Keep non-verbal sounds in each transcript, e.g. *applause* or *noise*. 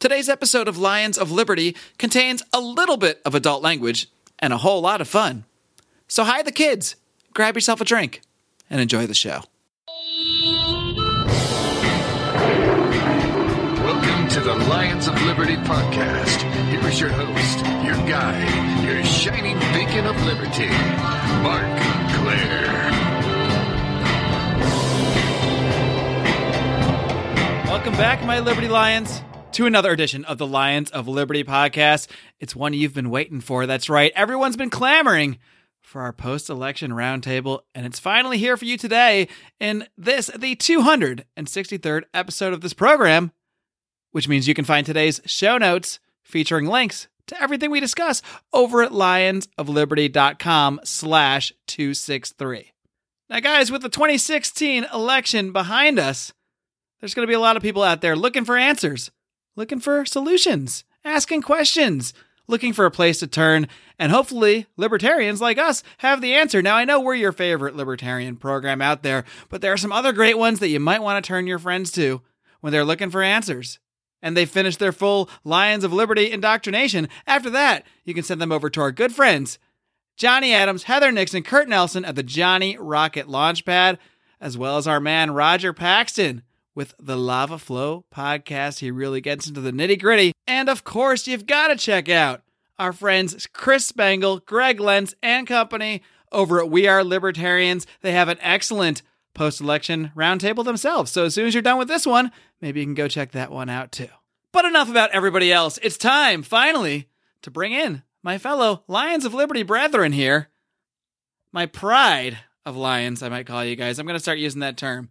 Today's episode of Lions of Liberty contains a little bit of adult language and a whole lot of fun. So hide the kids, grab yourself a drink, and enjoy the show. Welcome to the Lions of Liberty podcast. Here is your host, your guide, your shining beacon of liberty, Marc Clair. Welcome back, my Liberty Lions, to another edition of the Lions of Liberty podcast. It's one you've been waiting for. That's right. Everyone's been clamoring for our post election roundtable, and it's finally here for you today in this, the 263rd episode of this program, which means you can find today's show notes featuring links to everything we discuss over at lionsofliberty.com slash 263. Now, guys, with the 2016 election behind us, there's going to be a lot of people out there looking for answers, looking for solutions, asking questions, looking for a place to turn, and hopefully libertarians like us have the answer. Now, I know we're your favorite libertarian program out there, but there are some other great ones that you might want to turn your friends to when they're looking for answers. And they finish their full Lions of Liberty indoctrination. After that, you can send them over to our good friends, Johnny Adams, Heather Nixon, Kurt Nelson at the Johnny Rocket Launchpad, as well as our man Roger Paxton with the Lava Flow podcast. He really gets into the nitty gritty. And of course, you've got to check out our friends Chris Spangle, Greg Lentz, and company over at We Are Libertarians. They have an excellent post election roundtable themselves. So as soon as you're done with this one, maybe you can go check that one out too. But enough about everybody else. It's time, finally, to bring in my fellow Lions of Liberty brethren here. My pride of lions, I might call you guys. I'm going to start using that term.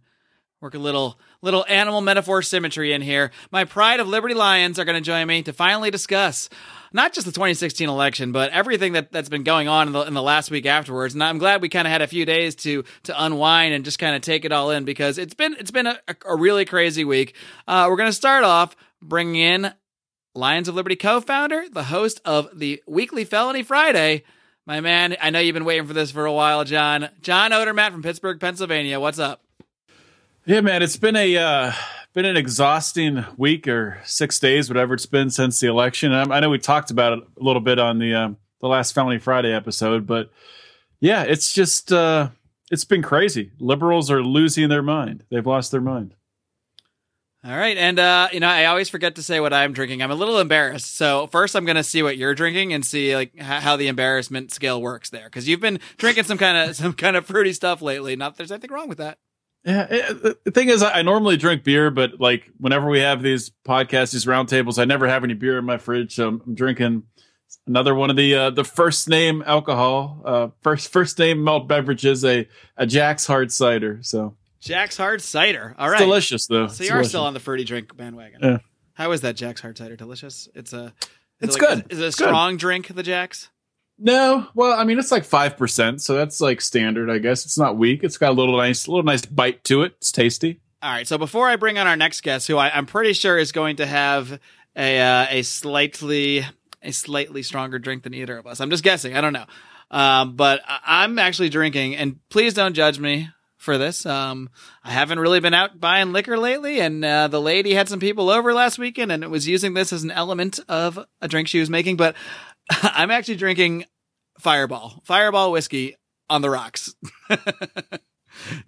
Work a little little animal metaphor symmetry in here. My pride of Liberty Lions are going to join me to finally discuss not just the 2016 election, but everything that, that's been going on in the, in the last week afterwards. And I'm glad we kind of had a few days to to unwind and just kind of take it all in because it's been it's been a, a really crazy week. Uh, we're going to start off bringing in Lions of Liberty co-founder, the host of the weekly Felony Friday. My man, I know you've been waiting for this for a while, John. John Odermatt from Pittsburgh, Pennsylvania. What's up? Yeah, man, it's been a uh, been an exhausting week or six days, whatever it's been since the election. I, I know we talked about it a little bit on the uh, the last Felony Friday episode, but yeah, it's just uh, it's been crazy. Liberals are losing their mind; they've lost their mind. All right, and uh, you know, I always forget to say what I'm drinking. I'm a little embarrassed. So first, I'm going to see what you're drinking and see like h- how the embarrassment scale works there, because you've been drinking some kind of *laughs* some kind of fruity stuff lately. Not that there's anything wrong with that. Yeah, it, the thing is, I normally drink beer, but like whenever we have these podcasts, these roundtables, I never have any beer in my fridge, so I'm drinking another one of the uh, the first name alcohol, uh, first first name malt beverages, a a Jack's hard cider. So Jack's Hard Cider. All right, delicious though. So It's you are delicious. still on the fruity drink bandwagon. Yeah. How is that Jack's Hard Cider? Delicious. It's a. is It's it like- good. Is it a It's good. strong drink? The Jack's. No, well, I mean it's like five percent, so that's like standard, I guess. It's not weak. It's got a little nice, little nice bite to it. It's tasty. All right. So before I bring on our next guest, who I, I'm pretty sure is going to have a uh, a slightly a slightly stronger drink than either of us. I'm just guessing. I don't know. Um, but I- I'm actually drinking, and please don't judge me for this. Um, I haven't really been out buying liquor lately, and uh, the lady had some people over last weekend, and it was using this as an element of a drink she was making. But *laughs* I'm actually drinking Fireball, Fireball whiskey on the rocks. *laughs*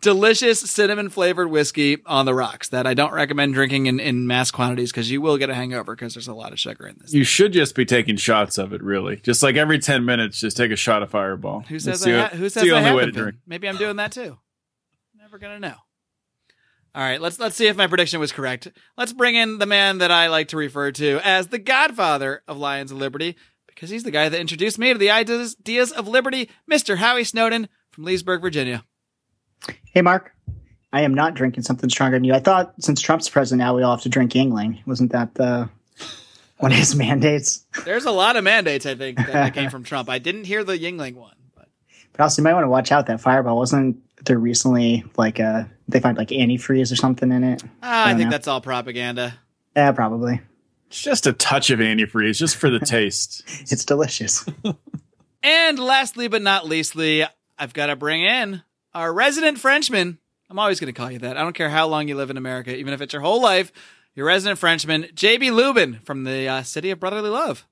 delicious cinnamon flavored whiskey on the rocks that I don't recommend drinking in, in mass quantities because you will get a hangover because there's a lot of sugar in this. You should just be taking shots of it, really. Just like every ten minutes, just take a shot of Fireball. Who says I ha- who says the I only way to been? drink? Maybe I'm doing that too. Never gonna know. All right, let's let's see if my prediction was correct. Let's bring in the man that I like to refer to as the Godfather of Lions of Liberty because he's the guy that introduced me to the ideas, of liberty, Mr. Howie Snowden from Leesburg, Virginia. Hey, Mark. I am not drinking something stronger than you. I thought since Trump's president now we all have to drink Yuengling. Wasn't that the one of his mandates? There's a lot of mandates I think that, that came *laughs* from Trump. I didn't hear the Yuengling one, but But also, you might want to watch out that Fireball. Wasn't there recently like uh they find like antifreeze or something in it? ah, I don't think know. that's all propaganda. Yeah, probably. It's just a touch of antifreeze, just for the *laughs* taste. It's delicious. And lastly but not leastly, I've got to bring in our resident Frenchman. I'm always going to call you that. I don't care how long you live in America, even if it's your whole life. your resident Frenchman, JB Lubin from the uh, city of brotherly love.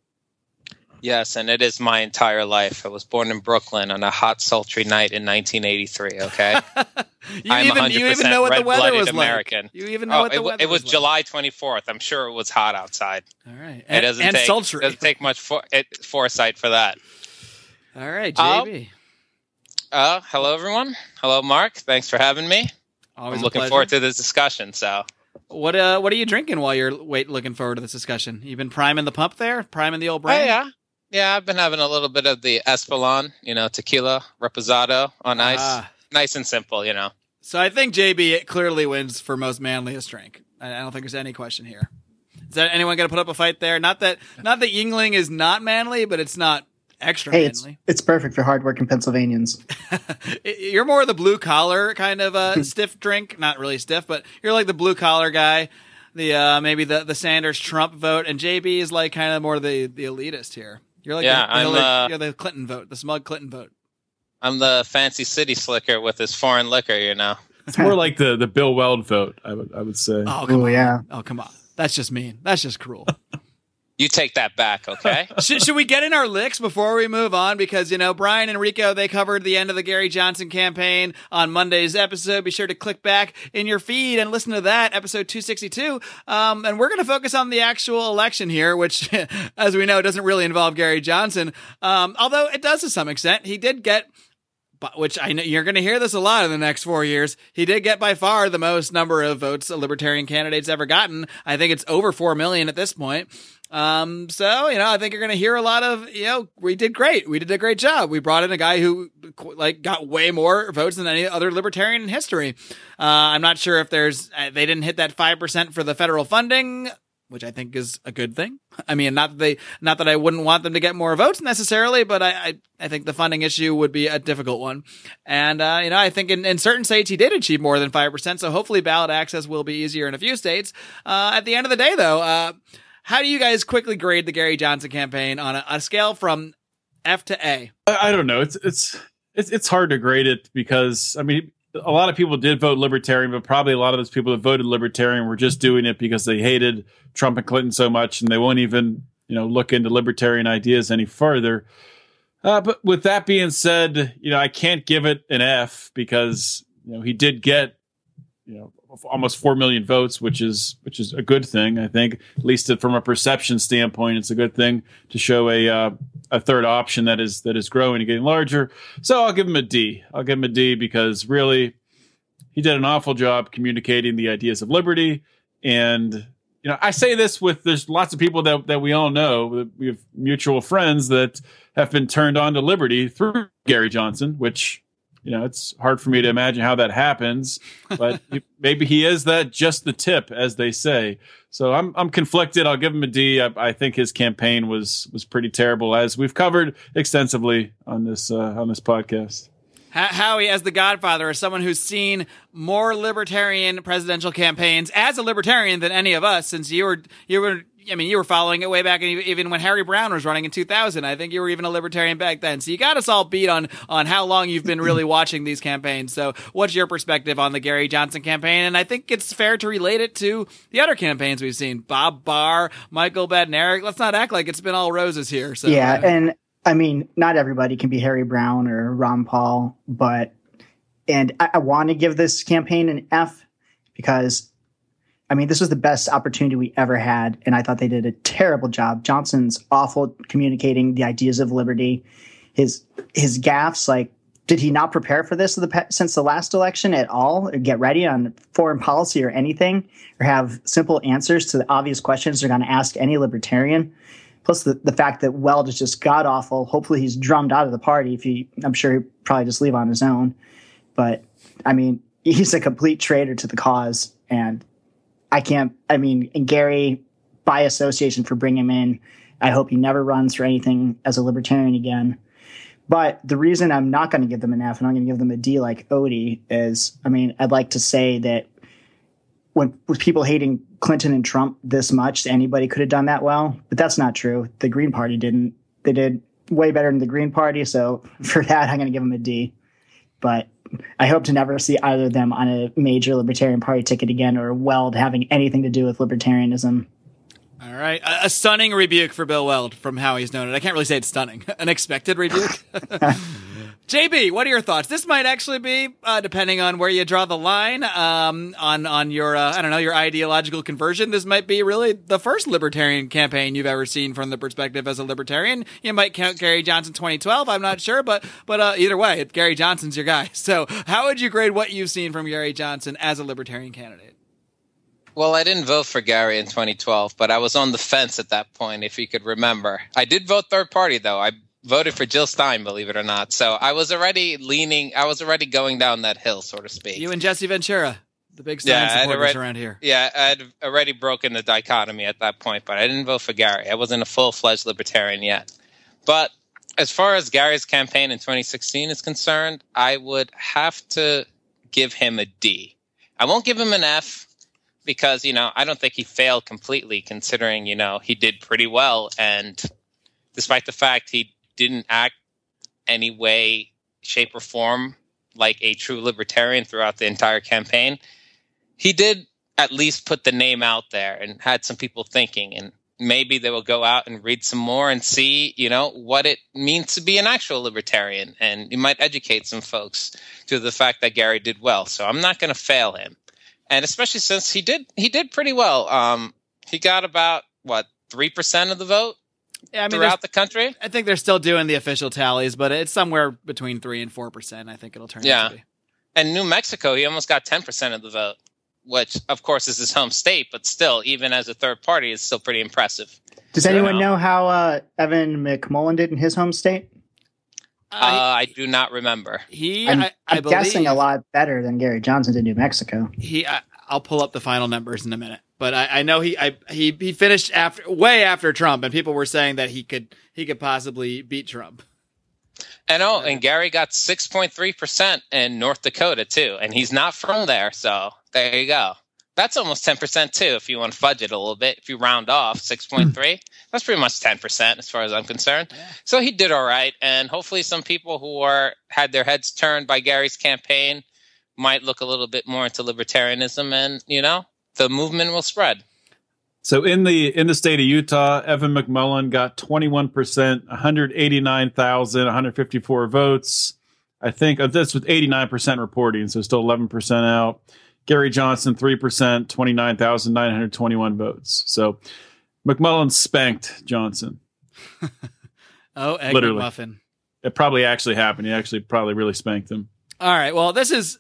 Yes, and it is my entire life. I was born in Brooklyn on a hot, sultry night in 1983. Okay, *laughs* You I'm even 100% you even know what the weather was American. like. You even know Oh, what the it, weather it was like. July 24th. I'm sure it was hot outside. All right, it and, doesn't and take sultry. doesn't take much for, it, foresight for that. All right, Oh, JB. Uh, hello, everyone. Hello, Mark. Thanks for having me. Always I'm looking pleasure. forward to this discussion. So, What uh, what are you drinking while you're wait looking forward to this discussion? You've been priming the pump there, priming the old oh brain. yeah, yeah. I've been having a little bit of the Espolon, you know, tequila reposado on ice. Ah. nice and simple, you know. So I think JB clearly wins for most manliest drink. I I don't think there's any question here. Is that anyone going to put up a fight there? Not that not that Yuengling is not manly, but it's not extra Hey, it's manly. it's perfect for hardworking Pennsylvanians. *laughs* you're more the blue collar kind of uh, *laughs* stiff drink. Not really stiff, but you're like the blue collar guy. The uh, maybe the the Sanders Trump vote, and JB is like kind of more the the elitist here. You're like Yeah, the, I'm, Hillary- uh, you're the Clinton vote, the smug Clinton vote. I'm the fancy city slicker with his foreign liquor, you know. It's more like the the Bill Weld vote. I would I would say. Oh come Oh on! yeah. Oh come on! That's just mean. That's just cruel. *laughs* You take that back, okay? *laughs* should, should we get in our licks before we move on? Because, you know, Brian and Rico, they covered the end of the Gary Johnson campaign on Monday's episode. Be sure to click back in your feed and listen to that, episode 262. Um, and we're going to focus on the actual election here, which, *laughs* as we know, doesn't really involve Gary Johnson. Um, although it does to some extent. He did get but which I know you're going to hear this a lot in the next four years. He did get by far the most number of votes a libertarian candidate's ever gotten. I think it's over four million at this point. Um, so you know, I think you're going to hear a lot of you know, we did great. We did a great job. We brought in a guy who like got way more votes than any other libertarian in history. Uh, I'm not sure if there's uh, they didn't hit that five percent for the federal funding which I think is a good thing. I mean, not that they, not that I wouldn't want them to get more votes necessarily, but I, I, I think the funding issue would be a difficult one. And, uh, you know, I think in, in certain states he did achieve more than 5%. So hopefully ballot access will be easier in a few states. Uh, at the end of the day though, uh, how do you guys quickly grade the Gary Johnson campaign on a, a scale from F to A? I, I don't know. It's it's it's it's hard to grade it because I mean a lot of people did vote libertarian, but probably a lot of those people that voted libertarian were just doing it because they hated Trump and Clinton so much, and they won't even you know look into libertarian ideas any further. Uh, but with that being said, you know I can't give it an F because you know he did get you know almost four million votes, which is which is a good thing. I think at least from a perception standpoint, it's a good thing to show a uh, a third option that is that is growing and getting larger. So I'll give him a D. I'll give him a D because really he did an awful job communicating the ideas of liberty. And you know, I say this with there's lots of people that that we all know. We have mutual friends that have been turned on to liberty through Gary Johnson, which you know it's hard for me to imagine how that happens but *laughs* maybe he is that just the tip as they say. So i'm i'm conflicted. I'll give him a d. I, I think his campaign was was pretty terrible as we've covered extensively on this uh, on this podcast. Howie, as the Godfather, as someone who's seen more libertarian presidential campaigns as a libertarian than any of us, since you were you were I mean, you were following it way back, and even when Harry Browne was running in 2000. I think you were even a libertarian back then. So you got us all beat on on how long you've been really *laughs* watching these campaigns. So what's your perspective on the Gary Johnson campaign? And I think it's fair to relate it to the other campaigns we've seen: Bob Barr, Michael Badnarik. Let's not act like it's been all roses here. So yeah, uh, and I mean, not everybody can be Harry Browne or Ron Paul, but and I, I want to give this campaign an F because I mean, this was the best opportunity we ever had, and I thought they did a terrible job. Johnson's awful communicating the ideas of liberty. His his gaffes, like, did he not prepare for this the, since the last election at all, or get ready on foreign policy or anything, or have simple answers to the obvious questions they're going to ask any libertarian? Plus the, the fact that Weld is just god awful. Hopefully he's drummed out of the party. If he, I'm sure he'd probably just leave on his own. But I mean, *laughs* he's a complete traitor to the cause, and I can't. I mean, and Gary, by association, for bringing him in, I hope he never runs for anything as a libertarian again. But the reason I'm not going to give them an F and I'm going to give them a D like Odie is, I mean, I'd like to say that when with people hating Clinton and Trump this much, anybody could have done that well, but that's not true. The Green Party didn't. They did way better than the Green Party, so *laughs* for that, I'm going to give them a D. but I hope to never see either of them on a major Libertarian Party ticket again or Weld having anything to do with libertarianism. All right. A, a stunning rebuke for Bill Weld from Howie Snowden. I can't really say it's stunning. *laughs* An expected rebuke. *laughs* JB, what are your thoughts? This might actually be, uh, depending on where you draw the line, um, on on your uh, I don't know your ideological conversion. This might be really the first libertarian campaign you've ever seen from the perspective as a libertarian. You might count Gary Johnson 2012. I'm not sure, but but uh, either way, Gary Johnson's your guy. *laughs* So, how would you grade what you've seen from Gary Johnson as a libertarian candidate? Well, I didn't vote for Gary in 2012, but I was on the fence at that point, if you could remember. I did vote third party, though. I voted for Jill Stein, believe it or not. So I was already leaning, I was already going down that hill, so to speak. You and Jesse Ventura, the big Stein Yeah, supporters already- around here. Yeah, I'd already broken the dichotomy at that point, but I didn't vote for Gary. I wasn't a full fledged libertarian yet. But as far as Gary's campaign in 2016 is concerned, I would have to give him a D. I won't give him an F because, you know, I don't think he failed completely considering, you know, he did pretty well. And despite the fact he didn't act any way, shape, or form like a true libertarian throughout the entire campaign, he did at least put the name out there and had some people thinking. And maybe they will go out and read some more and see you know what it means to be an actual libertarian. And you might educate some folks to the fact that gary did well. So i'm not going to fail him. And especially since he did he did pretty well. Um, he got about what 3% of the vote Yeah, I mean, throughout the country I think they're still doing the official tallies, but it's somewhere between three and four percent. I think it'll turn Yeah. out to and new mexico he almost got 10% of the vote which of course is his home state but still even as a third party is still pretty impressive Does So- anyone know how uh, Evan McMullin did in his home state? uh, Uh, i do not remember he, I'm, I, I I'm believe, guessing a lot better than Gary Johnson did in New Mexico. He, I, I'll pull up the final numbers in a minute, but I, I know he, I, he, he finished after way after Trump, and people were saying that he could, he could possibly beat Trump. And oh, and Gary got 6.3% in North Dakota too. And he's not from there. So there you go. That's almost 10% too, if you want to fudge it a little bit. If you round off 6.3, hmm. that's pretty much 10% as far as I'm concerned. Yeah. So he did all right. And hopefully some people who are had their heads turned by Gary's campaign might look a little bit more into libertarianism and, you know, the movement will spread. So in the in the state of Utah, Evan McMullin got 21%, 189,154 votes. I think uh, that's with 89% reporting, so still 11% out. Gary Johnson 3%, 29,921 votes. So McMullin spanked Johnson. *laughs* Oh, egg Literally. muffin. It probably actually happened. He actually probably really spanked him. All right. Well, this is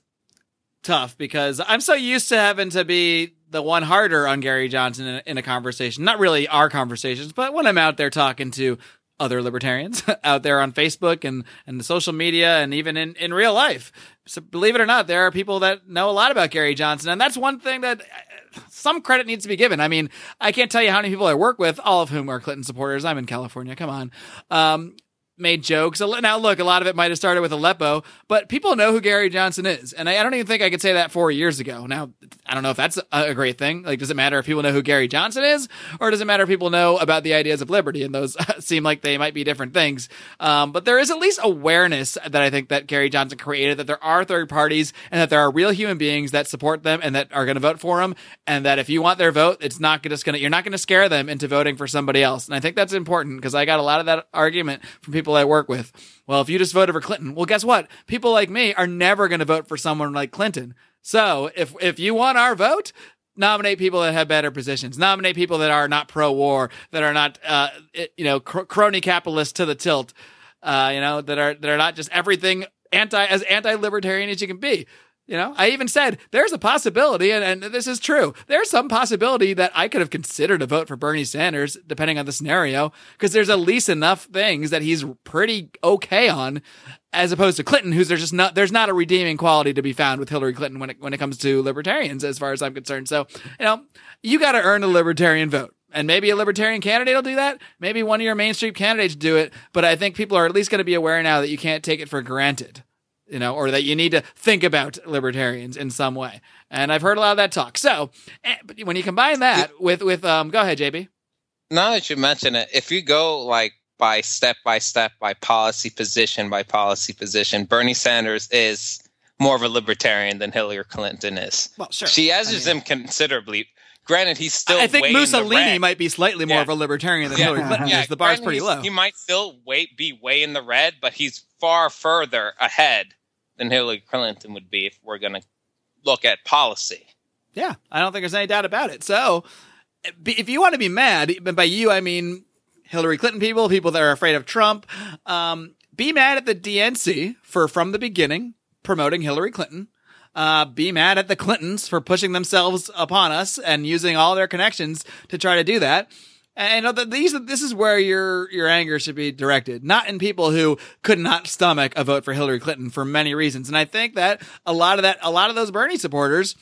tough because I'm so used to having to be the one harder on Gary Johnson in a, in a conversation. Not really our conversations, but when I'm out there talking to other libertarians *laughs* out there on Facebook and, and social media and even in, in real life. So believe it or not, there are people that know a lot about Gary Johnson. And that's one thing that uh, some credit needs to be given. I mean, I can't tell you how many people I work with, all of whom are Clinton supporters. I'm in California. Come on. Um, made jokes. Now, look, a lot of it might have started with Aleppo, but people know who Gary Johnson is. And I, I don't even think I could say that four years ago. Now, I don't know if that's a, great thing. Like, does it matter if people know who Gary Johnson is, or does it matter if people know about the ideas of liberty? And those *laughs* seem like they might be different things. Um, but there is at least awareness that I think that Gary Johnson created that there are third parties and that there are real human beings that support them and that are going to vote for them. And that if you want their vote, it's not just going to, you're not going to scare them into voting for somebody else. And I think that's important because I got a lot of that argument from people I work with. Well, if you just voted for Clinton, well, guess what? People like me are never going to vote for someone like Clinton. So if, if you want our vote, nominate people that have better positions. Nominate people that are not pro-war, that are not, uh, you know, cr- crony capitalists to the tilt. Uh, you know, that are that are not just everything anti as anti-libertarian as you can be. You know, I even said there's a possibility, and, and this is true. There's some possibility that I could have considered a vote for Bernie Sanders, depending on the scenario, because there's at least enough things that he's pretty okay on, as opposed to Clinton, who's there's just not there's not a redeeming quality to be found with Hillary Clinton when it when it comes to libertarians, as far as I'm concerned. So, you know, you got to earn a libertarian vote. And maybe a libertarian candidate will do that. Maybe one of your mainstream candidates do it. But I think people are at least going to be aware now that you can't take it for granted you know, or that you need to think about libertarians in some way. And I've heard a lot of that talk. So eh, but when you combine that with with um, go ahead, JB. Now that you mention it, if you go like by step by step, by policy position by policy position, Bernie Sanders is more of a libertarian than Hillary Clinton is. Well, sure. She I edges mean- him considerably. Granted, he's still. I think way the Mussolini might be slightly more Yeah. of a libertarian than Yeah. Hillary Clinton Yeah, is. The bar's granted, pretty low. He might still way, be way in the red, but he's far further ahead than Hillary Clinton would be if we're going to look at policy. Yeah, I don't think there's any doubt about it. So, if you want to be mad, and by you I mean Hillary Clinton people, people that are afraid of Trump, um, be mad at the DNC for from the beginning promoting Hillary Clinton. Uh, be mad at the Clintons for pushing themselves upon us and using all their connections to try to do that. And these this is where your your anger should be directed, not in people who could not stomach a vote for Hillary Clinton for many reasons. And I think that a lot of that, a lot of those Bernie supporters,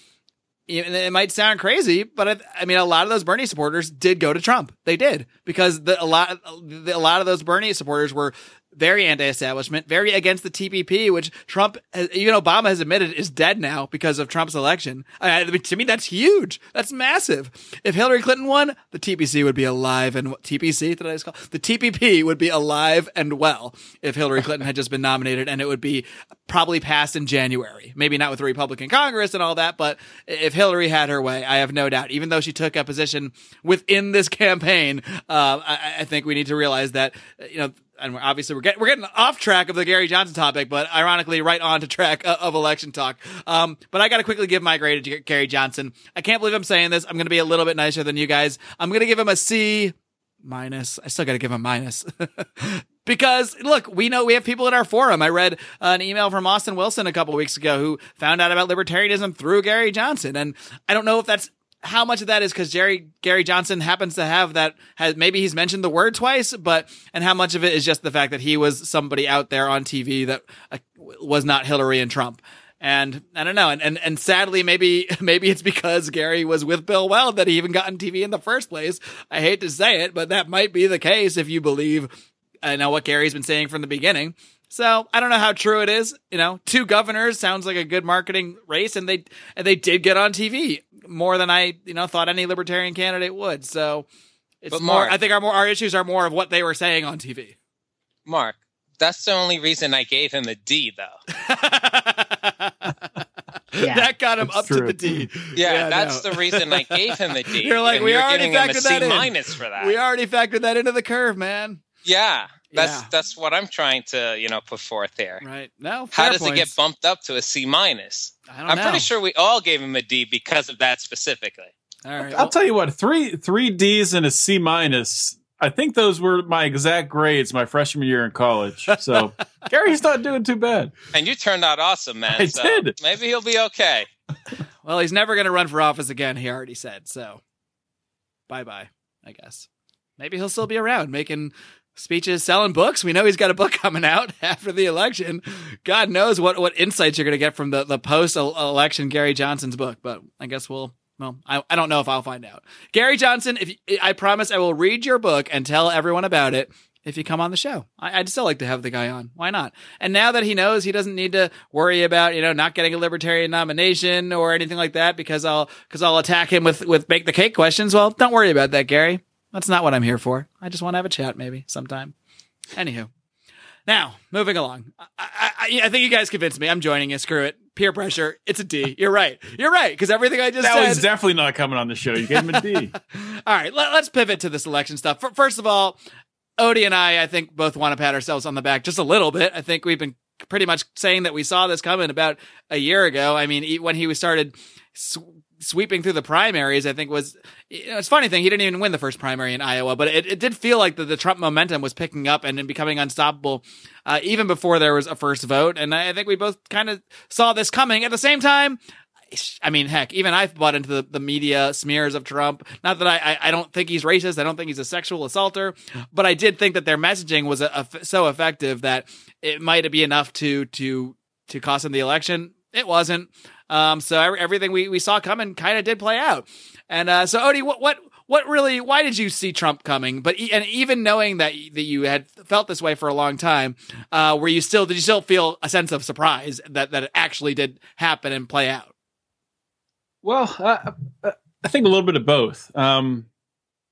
it might sound crazy, but I, I mean, a lot of those Bernie supporters did go to Trump. They did because the, a lot, the, a lot of those Bernie supporters were very anti-establishment, very against the TPP, which Trump, has, even Obama has admitted is dead now because of Trump's election. I, mean, to me, that's huge. That's massive. If Hillary Clinton won, the TPC would be alive and TPC, did I just call the TPP would be alive and well if Hillary Clinton had just been nominated, and it would be probably passed in January. Maybe not with the Republican Congress and all that, but if Hillary had her way, I have no doubt. Even though she took a position within this campaign, uh, I, I think we need to realize that you know and we're, obviously we're getting we're getting off track of the Gary Johnson topic, but ironically right on to track of, of election talk. Um, but I got to quickly give my grade to Gary Johnson. I can't believe I'm saying this. I'm going to be a little bit nicer than you guys. I'm going to give him a C minus. I still got to give him minus. *laughs* Because look, we know we have people in our forum. I read an email from Austin Wilson a couple weeks ago who found out about libertarianism through Gary Johnson, and I don't know if that's how much of that is because Jerry Gary Johnson happens to have that has maybe he's mentioned the word twice, but and how much of it is just the fact that he was somebody out there on TV that uh, was not Hillary and Trump. And I don't know, and, and and sadly, maybe *laughs* maybe it's because Gary was with Bill Weld that he even got on TV in the first place. I hate to say it, but that might be the case if you believe, I know what Gary's been saying from the beginning. So I don't know how true it is. You know, two governors sounds like a good marketing race, and they and they did get on TV more than I you know thought any libertarian candidate would. So it's But more. Mark- I think our more our issues are more of what they were saying on TV. Mark, that's the only reason I gave him a D, though. *laughs* that got him That's up to the D. Yeah, that's no. the reason I gave him the D. *laughs* You're like, we you're already giving factored that in. minus for that. We already factored that into the curve, man. yeah, that's Yeah. that's what I'm trying to you know put forth there. Right. now, How fair does it get bumped up to a C minus? I don't I'm know. pretty sure we all gave him a D because of that specifically. All right. I'll tell you what, three three D's and a C minus. I think those were my exact grades my freshman year in college. So *laughs* Gary's not doing too bad. And you turned out awesome, man. I so did. Maybe he'll be okay. *laughs* Well, he's never going to run for office again. He already said so. Bye bye. I guess. Maybe he'll still be around making speeches, selling books. We know he's got a book *laughs* coming out after the election. God knows what what insights you're going to get from the the post election Gary Johnson's book. But I guess we'll. Well, I, I don't know if I'll find out. Gary Johnson, if I promise I will read your book and tell everyone about it if you come on the show. I, I'd still like to have the guy on. Why not? And now that he knows he doesn't need to worry about, you know, not getting a libertarian nomination or anything like that because I'll, because I'll attack him with, with bake the cake questions. Well, don't worry about that, Gary. That's not what I'm here for. I just want to have a chat maybe sometime. Anywho. Now, moving along. I, I, I I think you guys convinced me. I'm joining you. Screw it. Peer pressure. It's a D. You're right. You're right. Because everything I just That said. was definitely not coming on the show. You gave him a D. *laughs* All right, let, us pivot to this election stuff. First of all, Odie and I, I think, both want to pat ourselves on the back just a little bit. I think we've been pretty much saying that we saw this coming about a year ago. I mean, when he was started sweeping through the primaries, I think was you know, it's funny thing he didn't even win the first primary in Iowa, but it, it did feel like the, the Trump momentum was picking up and, becoming unstoppable uh, even before there was a first vote. And I, think we both kind of saw this coming. At the same time, I mean, heck, even I've bought into the, the media smears of Trump. Not that I, I, I don't think he's racist. I don't think he's a sexual assaulter, but I did think that their messaging was a- so effective that it might be enough to to to cost him the election. It wasn't. Um, so every, everything we, we saw coming kind of did play out. And uh, so Odie, what what what really? Why did you see Trump coming? But and even knowing that that you had felt this way for a long time, uh, were you still did you still feel a sense of surprise that that it actually did happen and play out? Well, uh, uh, I think a little bit of both. Um,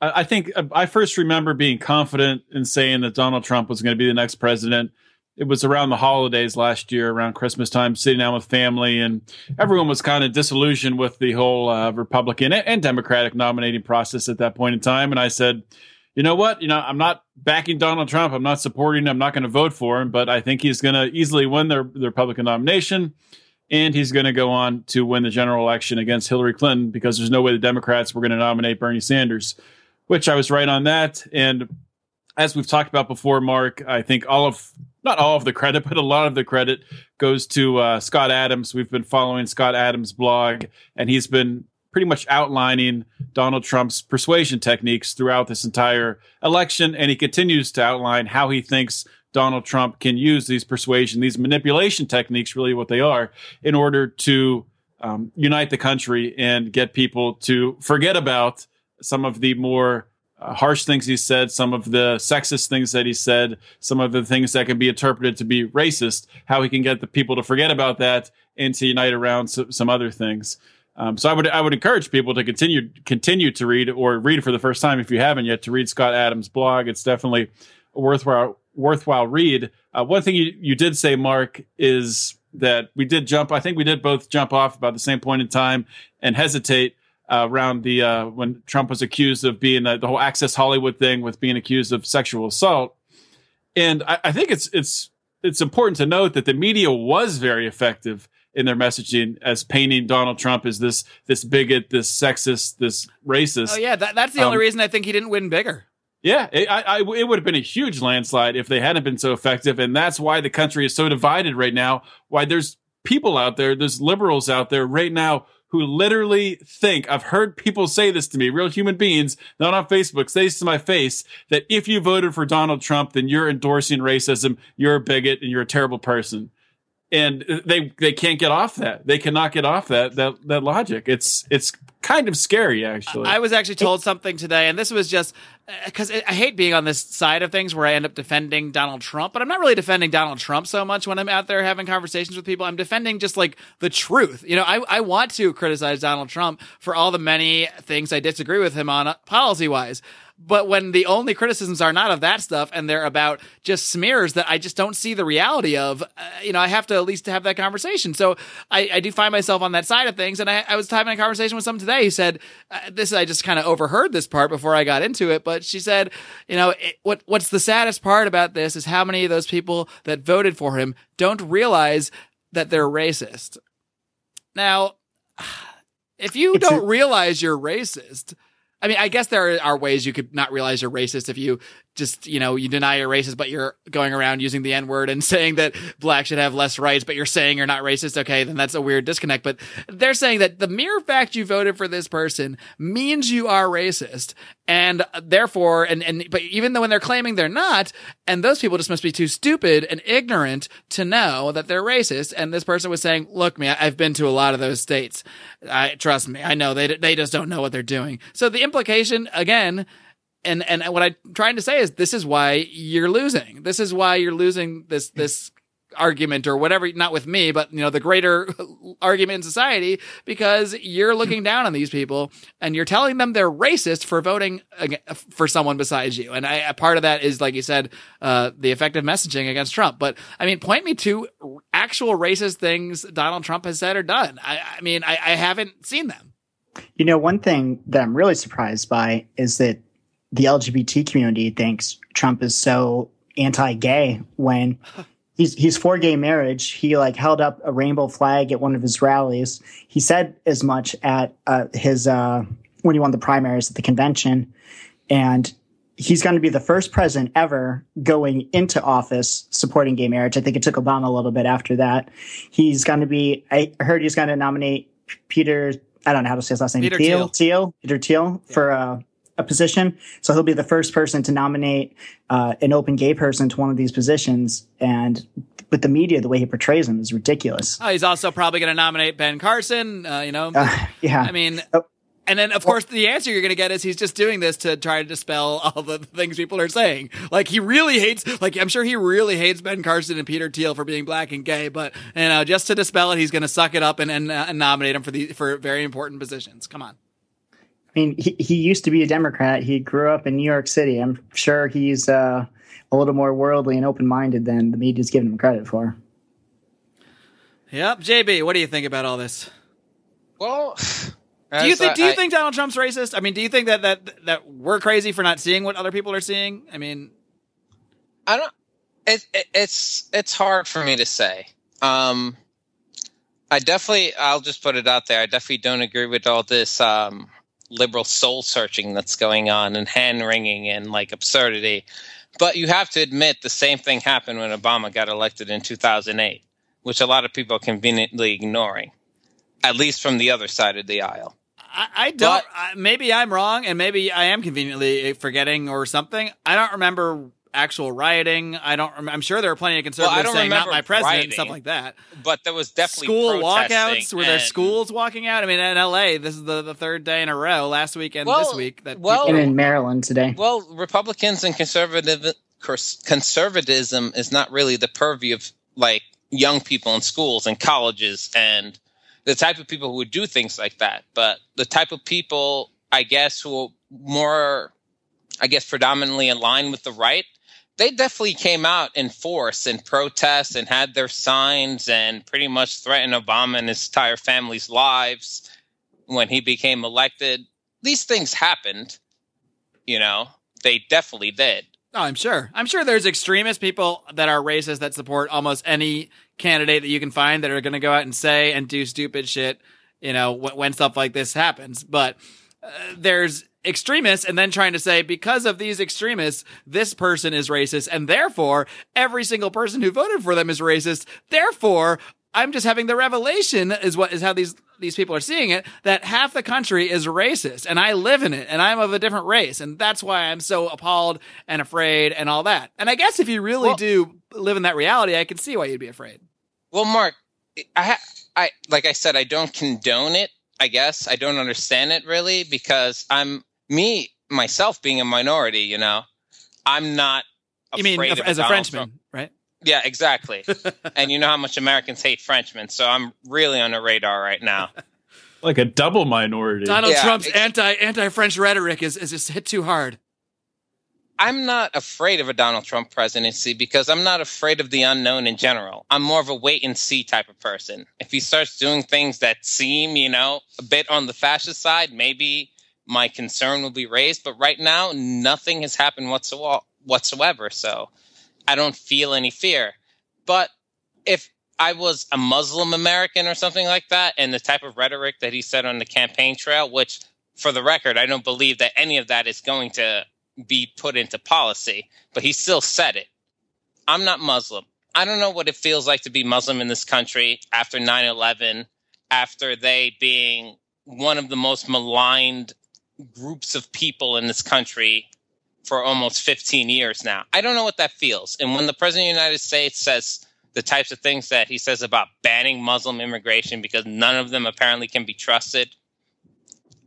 I I think uh, I first remember being confident in saying that Donald Trump was going to be the next president. It was around the holidays last year, around Christmas time, sitting down with family, and everyone was kind of disillusioned with the whole uh, Republican and, Democratic nominating process at that point in time. And I said, you know what? You know, I'm not backing Donald Trump. I'm not supporting him. I'm not going to vote for him, but I think he's going to easily win the, the Republican nomination. And he's going to go on to win the general election against Hillary Clinton because there's no way the Democrats were going to nominate Bernie Sanders, which I was right on that. And as we've talked about before, Mark, I think all of not all of the credit, but a lot of the credit goes to uh, Scott Adams. We've been following Scott Adams' blog, and he's been pretty much outlining Donald Trump's persuasion techniques throughout this entire election. And he continues to outline how he thinks Donald Trump can use these persuasion, these manipulation techniques, really what they are, in order to um, unite the country and get people to forget about some of the more harsh things he said, some of the sexist things that he said, some of the things that can be interpreted to be racist, how he can get the people to forget about that and to unite around some, other things. Um, so I would I would encourage people to continue continue to read or read for the first time if you haven't yet to read Scott Adams' blog. It's definitely a worthwhile worthwhile read. Uh, one thing you, you did say, Mark, is that we did jump. I think we did both jump off about the same point in time and hesitate uh, around the uh, when Trump was accused of being uh, the whole Access Hollywood thing with being accused of sexual assault. And I, I think it's it's it's important to note that the media was very effective in their messaging as painting Donald Trump as this this bigot, this sexist, this racist. Oh yeah, that, that's the only Um, reason I think he didn't win bigger. Yeah, it, I, I, it would have been a huge landslide if they hadn't been so effective, and that's why the country is so divided right now. Why there's people out there, there's liberals out there right now who literally think I've heard people say this to me, real human beings, not on Facebook, say this to my face that if you voted for Donald Trump, then you're endorsing racism, you're a bigot, and you're a terrible person. And they they can't get off that. They cannot get off that that that logic. It's it's kind of scary actually. I was actually told something today, and this was just uh, because I hate being on this side of things where I end up defending Donald Trump, but I'm not really defending Donald Trump so much when I'm out there having conversations with people. I'm defending just like the truth. You know, I, I want to criticize Donald Trump for all the many things I disagree with him on uh, policy wise. But when the only criticisms are not of that stuff and they're about just smears that I just don't see the reality of, uh, you know, I have to at least have that conversation. So I, I do find myself on that side of things. And I, I was having a conversation with someone today who said, uh, this, I just kind of overheard this part before I got into it, but she said, you know, it, what, what's the saddest part about this is how many of those people that voted for him don't realize that they're racist. Now, *sighs* if you It's don't realize you're racist, I mean, I guess there are ways you could not realize you're racist if you just, you know, you deny you're racist, but you're going around using the N word and *laughs* saying that black should have less rights, but you're saying you're not racist. Okay, then that's a weird disconnect. But they're saying that the mere fact you voted for this person means you are racist. And therefore, and, and, but even though when they're claiming they're not, and those people just must be too stupid and ignorant to know that they're racist. And this person was saying, look, me, I've been to a lot of those states. I trust me. I know they, they just don't know what they're doing. So the implication again, and and what I'm trying to say is this is why you're losing. This is why you're losing this this argument or whatever not with me but you know the greater *laughs* argument in society because you're looking down on these people and you're telling them they're racist for voting for someone besides you. And I, a part of that is like you said uh, the effective messaging against Trump. But I mean point me to actual racist things Donald Trump has said or done. I, I mean I, I haven't seen them. You know, one thing that I'm really surprised by is that the LGBT community thinks Trump is so anti-gay when he's he's for gay marriage. He like held up a rainbow flag at one of his rallies. He said as much at uh, his uh, when he won the primaries at the convention, and he's going to be the first president ever going into office supporting gay marriage. I think it took Obama a little bit after that. He's going to be. I heard he's going to nominate Peter. I don't know how to say his last name. Peter Thiel. Thiel. Peter Thiel for uh, a position. So he'll be the first person to nominate uh, an open gay person to one of these positions. And with the media, the way he portrays him is ridiculous. oh, he's also probably going to nominate Ben Carson uh, you know Uh, yeah. I mean, Oh. and then of course the answer you're going to get is he's just doing this to try to dispel *laughs* all the things people are saying. Like he really hates, like I'm sure he really hates Ben Carson and Peter Thiel for being black and gay, but you know, just to dispel it, he's going to suck it up and and, uh, and nominate him for the for very important positions. Come on. Mean, he, he used to be a Democrat. He grew up in New York City. I'm sure he's uh, a little more worldly and open minded than the media's giving him credit for. Yep, JB, what do you think about all this? Well, Do you as think? Do you I- think Donald Trump's racist? I mean, do you think that that that we're crazy for not seeing what other people are seeing? I mean, I don't. It, it, it's it's hard for me to say. Um, I definitely. I'll just put it out there. I definitely don't agree with all this um, liberal soul searching that's going on and hand wringing and like absurdity. But you have to admit the same thing happened when Obama got elected in 2008, which a lot of people are conveniently ignoring, at least from the other side of the aisle. I, I don't. But- I, maybe I'm wrong, and maybe I am conveniently forgetting or something. I don't remember actual rioting. I don't. I'm sure there are plenty of Well, I conservatives don't saying "not my president" and stuff like that. But there was definitely School walkouts. Were there schools walking out? I mean, in L.A., this is the, the third day in a row. Last week and this week that well- people- And in Maryland today. Well, Republicans and conservative conservatism is not really the purview of like young people in schools and colleges and the type of people who would do things like that. But the type of people, I guess, who are more, I guess, predominantly aligned with the right, they definitely came out in force and protest and had their signs and pretty much threatened Obama and his entire family's lives when he became elected. These things happened, you know, they definitely did. Oh, I'm sure. I'm sure there's extremist people that are racist that support almost any candidate that you can find that are going to go out and say and do stupid shit, you know, when, when stuff like this happens. But uh, there's extremists and then trying to say because of these extremists, this person is racist and therefore every single person who voted for them is racist. Therefore, I'm just having the revelation is what is how these these people are seeing it that half the country is racist and I live in it and I'm of a different race and that's why I'm so appalled and afraid and all that. And I guess if you really Well- do live in that reality, I can see why you'd be afraid. Well, Mark, I, ha- I, like I said, I don't condone it. I guess I don't understand it really because I'm me myself being a minority. You know, I'm not. You mean afraid of as a Frenchman, Trump. right? Yeah, exactly. *laughs* and you know how much Americans hate Frenchmen, so I'm really on the radar right now. *laughs* Like a double minority. Donald Yeah, Trump's anti anti French rhetoric is, is just hit too hard. I'm not afraid of a Donald Trump presidency because I'm not afraid of the unknown in general. I'm more of a wait and see type of person. If he starts doing things that seem, you know, a bit on the fascist side, maybe my concern will be raised. But right now, nothing has happened whatsoever. so I don't feel any fear. But if I was a Muslim American or something like that, and the type of rhetoric that he said on the campaign trail, which for the record, I don't believe that any of that is going to be put into policy, but he still said it. I'm not Muslim. I don't know what it feels like to be Muslim in this country after 9 11, after they being one of the most maligned groups of people in this country for almost 15 years now. I don't know what that feels. And when the President of the United States says the types of things that he says about banning Muslim immigration because none of them apparently can be trusted,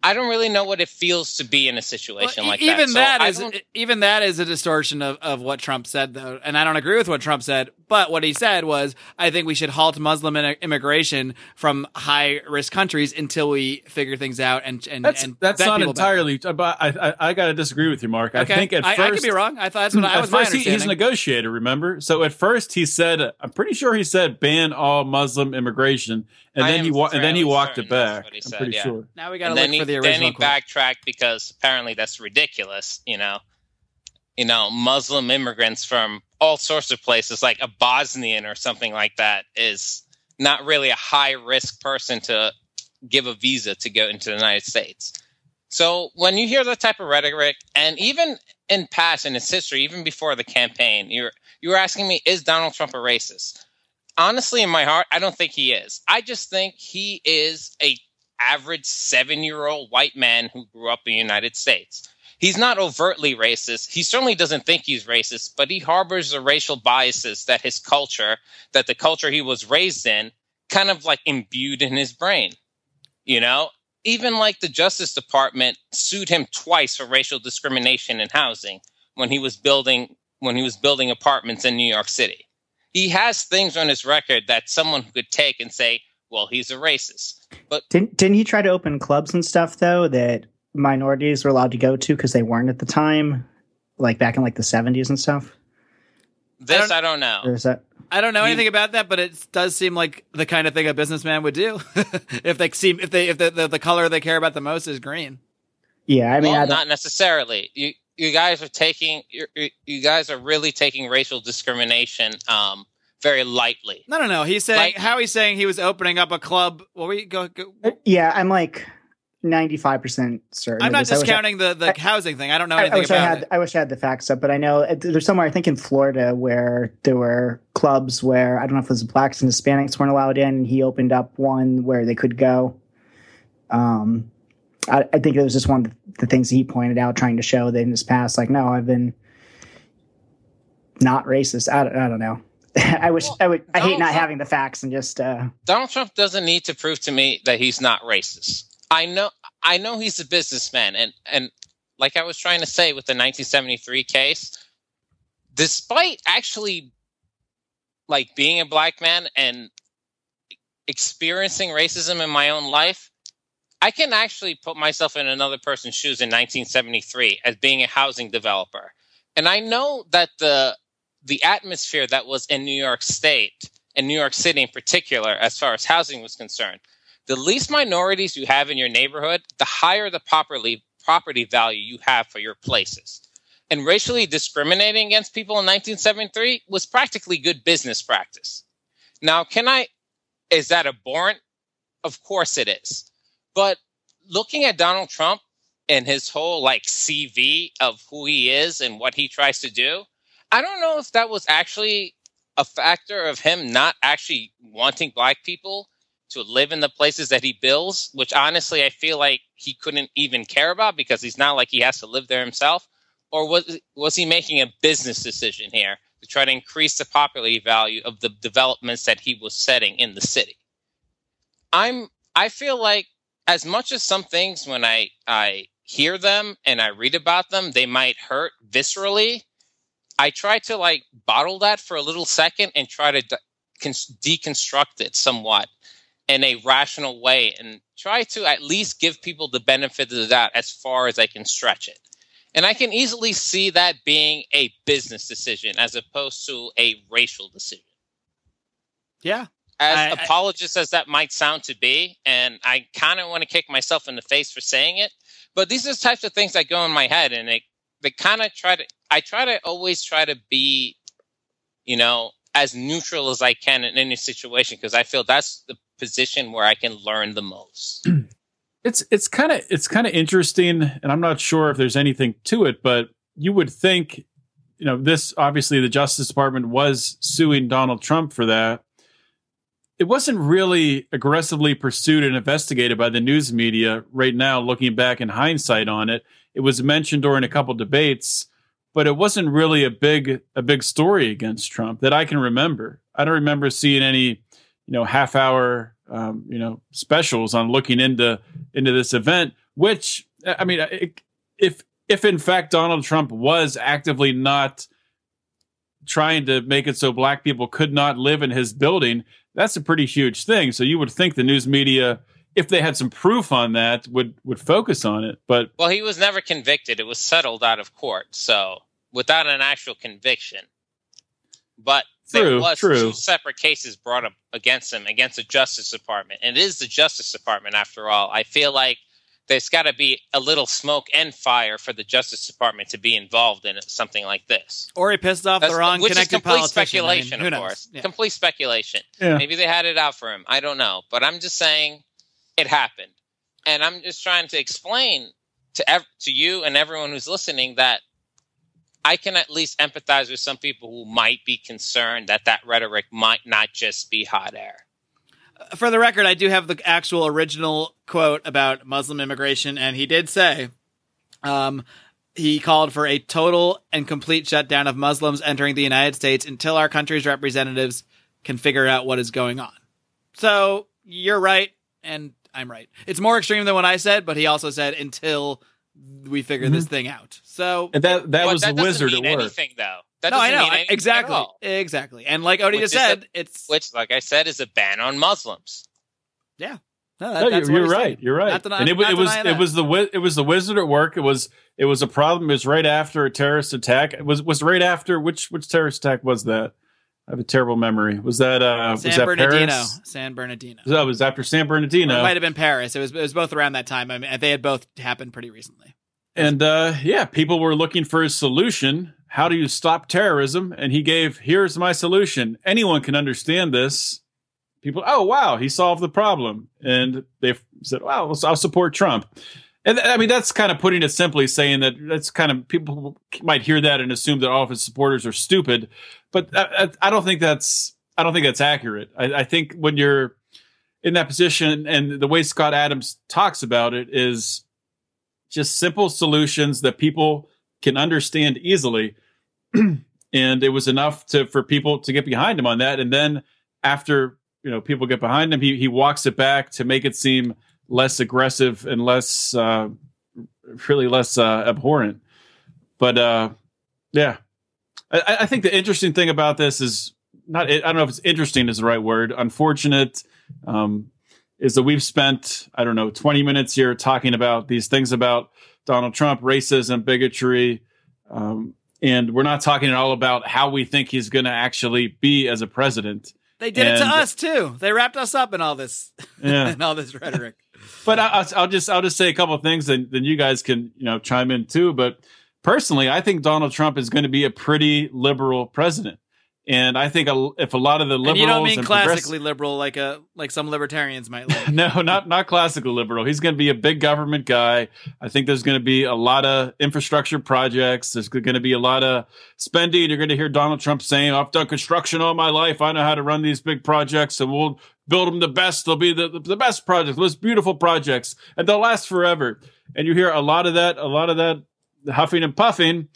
I don't really know what it feels to be in a situation Well, like e- that. even So is even that is a distortion of, of what Trump said though and I don't agree with what Trump said but what he said was I think we should halt Muslim immigration from high risk countries until we figure things out and and That's and that's not people better. entirely. But I I, I got to disagree with you, Mark. okay. I think at I, first I could be wrong I thought that's what I *laughs* at was my first he, he's a negotiator. Remember, so at first he said, "I'm pretty sure he said ban all Muslim immigration," and I then he wa- and then he walked it back. what he I'm said, pretty yeah. sure. now we got to and look he, for the then original he quote. backtracked because apparently that's ridiculous. You know, you know, Muslim immigrants from all sorts of places, like a Bosnian or something like that, is not really a high risk person to give a visa to go into the United States. So when you hear that type of rhetoric, and even in past in its history, even before the campaign, you're you were asking me, is Donald Trump a racist? Honestly, in my heart, I don't think he is. I just think he is a average seven year old white man who grew up in the United States. He's not overtly racist. He certainly doesn't think he's racist, but he harbors the racial biases that his culture, that the culture he was raised in, kind of like imbued in his brain. You know, even like the Justice Department sued him twice for racial discrimination in housing when he was building when he was building apartments in New York City. He has things on his record that someone could take and say, well, he's a racist. But Didn't didn't he try to open clubs and stuff though that minorities were allowed to go to because they weren't at the time, like back in like the seventies and stuff. This don't- I don't know. Is that? I don't know You- anything about that, but it does seem like the kind of thing a businessman would do *laughs* if they seem if they if the, the the color they care about the most is green. Yeah, I mean, well, I don't, necessarily. You you guys are taking you you guys are really taking racial discrimination um very lightly. No, no, no. He's saying Like- how he's saying he was opening up a club. Well, we go. go yeah, I'm like ninety five percent certain. I'm not this. I wish I- the the I- housing thing. I don't know I, I anything wish I about had. it. I wish I had the facts up, but I know there's somewhere I think in Florida where there were clubs where I don't know if it was blacks and Hispanics weren't allowed in. He opened up one where they could go. Um, I, I think it was just one of the things he pointed out, trying to show that in his past, like, no, I've been not racist. I don't, I don't know. *laughs* I wish I would. I hate not Trump- having the facts and just. uh Donald Trump doesn't need to prove to me that he's not racist. I know I know he's a businessman and and like I was trying to say with the 1973 case, despite actually like being a black man and experiencing racism in my own life, I can actually put myself in another person's shoes in 1973 as being a housing developer. And I know that the the atmosphere that was in New York State and New York City in particular, as far as housing was concerned, the least minorities you have in your neighborhood, the higher the properly property value you have for your places. And racially discriminating against people in 1973 was practically good business practice. Now, can I? Is that abhorrent? Of course it is. But looking at Donald Trump and his whole like CV of who he is and what he tries to do, I don't know if that was actually a factor of him not actually wanting black people to live in the places that he builds, which honestly I feel like he couldn't even care about because he's not like he has to live there himself. Or was was he making a business decision here to try to increase the property value of the developments that he was setting in the city? I'm I feel like as much as some things when I I hear them and I read about them, they might hurt viscerally. I try to like bottle that for a little second and try to de- deconstruct it somewhat in a rational way and try to at least give people the benefit of the doubt as far as I can stretch it. And I can easily see that being a business decision as opposed to a racial decision. Yeah. As I- I- apologist as that might sound to be, and I kind of want to kick myself in the face for saying it, but these are the types of things that go in my head, and they they kind of try to. I try to always try to be, you know, as neutral as I can in any situation because I feel that's the position where I can learn the most. *clears throat* it's it's kind of it's kind of interesting and i'm not sure if there's anything to it but you would think you know this obviously the justice department was suing donald trump for that. It wasn't really aggressively pursued and investigated by the news media right now looking back in hindsight on it. It was mentioned during a couple debates but it wasn't really a big a big story against trump that i can remember. I don't remember seeing any you know half hour um, you know specials on looking into into this event which i mean if if in fact donald trump was actively not trying to make it so black people could not live in his building that's a pretty huge thing. So you would think the news media if they had some proof on that would would focus on it but Well, he was never convicted; it was settled out of court, so without an actual conviction. But there True, was true. two separate cases brought up against him against the Justice Department. And it is the Justice Department, after all. I feel like there's got to be a little smoke and fire for the Justice Department to be involved in something like this. Or he pissed off the wrong which is connected complete politician. I mean, speculation, who of knows? course. Yeah. Complete speculation. yeah Maybe they had it out for him. I don't know. But I'm just saying it happened. And I'm just trying to explain to ev- to you and everyone who's listening that I can at least empathize with some people who might be concerned that that rhetoric might not just be hot air. For the record, I do have the actual original quote about Muslim immigration, and he did say, um, he called for a total and complete shutdown of Muslims entering the United States until our country's representatives can figure out what is going on. So you're right, and I'm right. It's more extreme than what I said, but he also said until we figure this thing out. So and that that But was that the wizard mean at work anything, though. That no, I know mean exactly, exactly. And like Odie Which just said, a- it's Which, like I said, is a ban on Muslims. No, that, No, that's you're, you're right. saying. You're right. Not deny- and it, not it was denying it was the wi- it was the wizard at work. It was it was a problem. It was right after a terrorist attack. It was was right after which which terrorist attack was that? I have a terrible memory. Was that uh San was that Bernardino. Paris? San Bernardino. That was after San Or Bernardino. It might have been Paris. It was it was both around that time. I mean, they had both happened pretty recently. And uh, yeah, people were looking for a solution. How do you stop terrorism? And he gave, here's my solution. Anyone can understand this. People, oh, wow, he solved the problem. And they said, wow, I'll support Trump. And I mean, that's kind of putting it simply, saying that that's kind of people might hear that and assume that all of his supporters are stupid. But I, I don't think that's, I don't think that's accurate. I, I think when you're in that position and the way Scott Adams talks about it is just simple solutions that people can understand easily. *clears throat* and it was enough to for people to get behind him on that. And then after you know people get behind him, he he walks it back to make it seem less aggressive and less uh, really less uh, abhorrent. But uh, yeah, I, I think the interesting thing about this is not. I don't know if it's interesting is the right word. Unfortunate. Um, is that we've spent I don't know 20 minutes here talking about these things about Donald Trump, racism, bigotry, um, and we're not talking at all about how we think he's going to actually be as a president. They did it to us too. They wrapped us up in all this, *laughs* Yeah. in all this rhetoric. *laughs* But I, I'll- I'll just I'll just say a couple of things, and then you guys can you know chime in too. But personally, I think Donald Trump is going to be a pretty liberal president, and I think a, if a lot of the liberals and you don't mean progress- classically liberal, like a like some libertarians might. Like. *laughs* no, not not classical liberal. He's going to be a big government guy. I think there's going to be a lot of infrastructure projects. There's going to be a lot of spending. You're going to hear Donald Trump saying, "I've done construction all my life. I know how to run these big projects, and we'll build them the best. They'll be the the best projects, the most beautiful projects, and they'll last forever." And you hear a lot of that, a lot of that huffing and puffing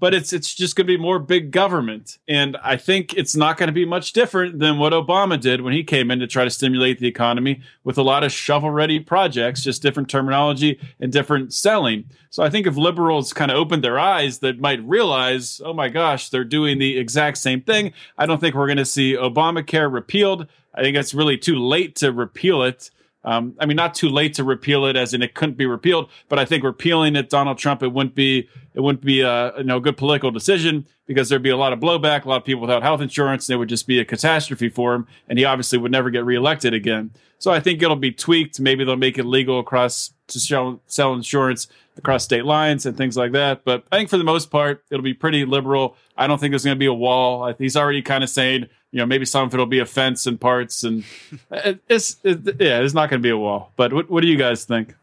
but it's it's just going to be more big government. And i think it's not going to be much different than what obama did when he came in to try to stimulate the economy with a lot of shovel ready projects just different terminology and different selling. So i think if liberals kind of opened their eyes that might realize oh my gosh they're doing the exact same thing. I don't think we're going to see obamacare repealed. I think it's really too late to repeal it um, I mean, not too late to repeal it, as in it couldn't be repealed. But I think repealing it, Donald Trump, it wouldn't be it wouldn't be a you know good political decision because there'd be a lot of blowback, a lot of people without health insurance. And it would just be a catastrophe for him, and he obviously would never get reelected again. So I think it'll be tweaked. Maybe they'll make it legal across to sell, sell insurance across state lines and things like that. But I think for the most part, it'll be pretty liberal. I don't think there's going to be a wall. He's already kind of saying, you know, maybe some of it'll be a fence in parts, and *laughs* it- it's it, yeah, it's not going to be a wall. But what what do you guys think?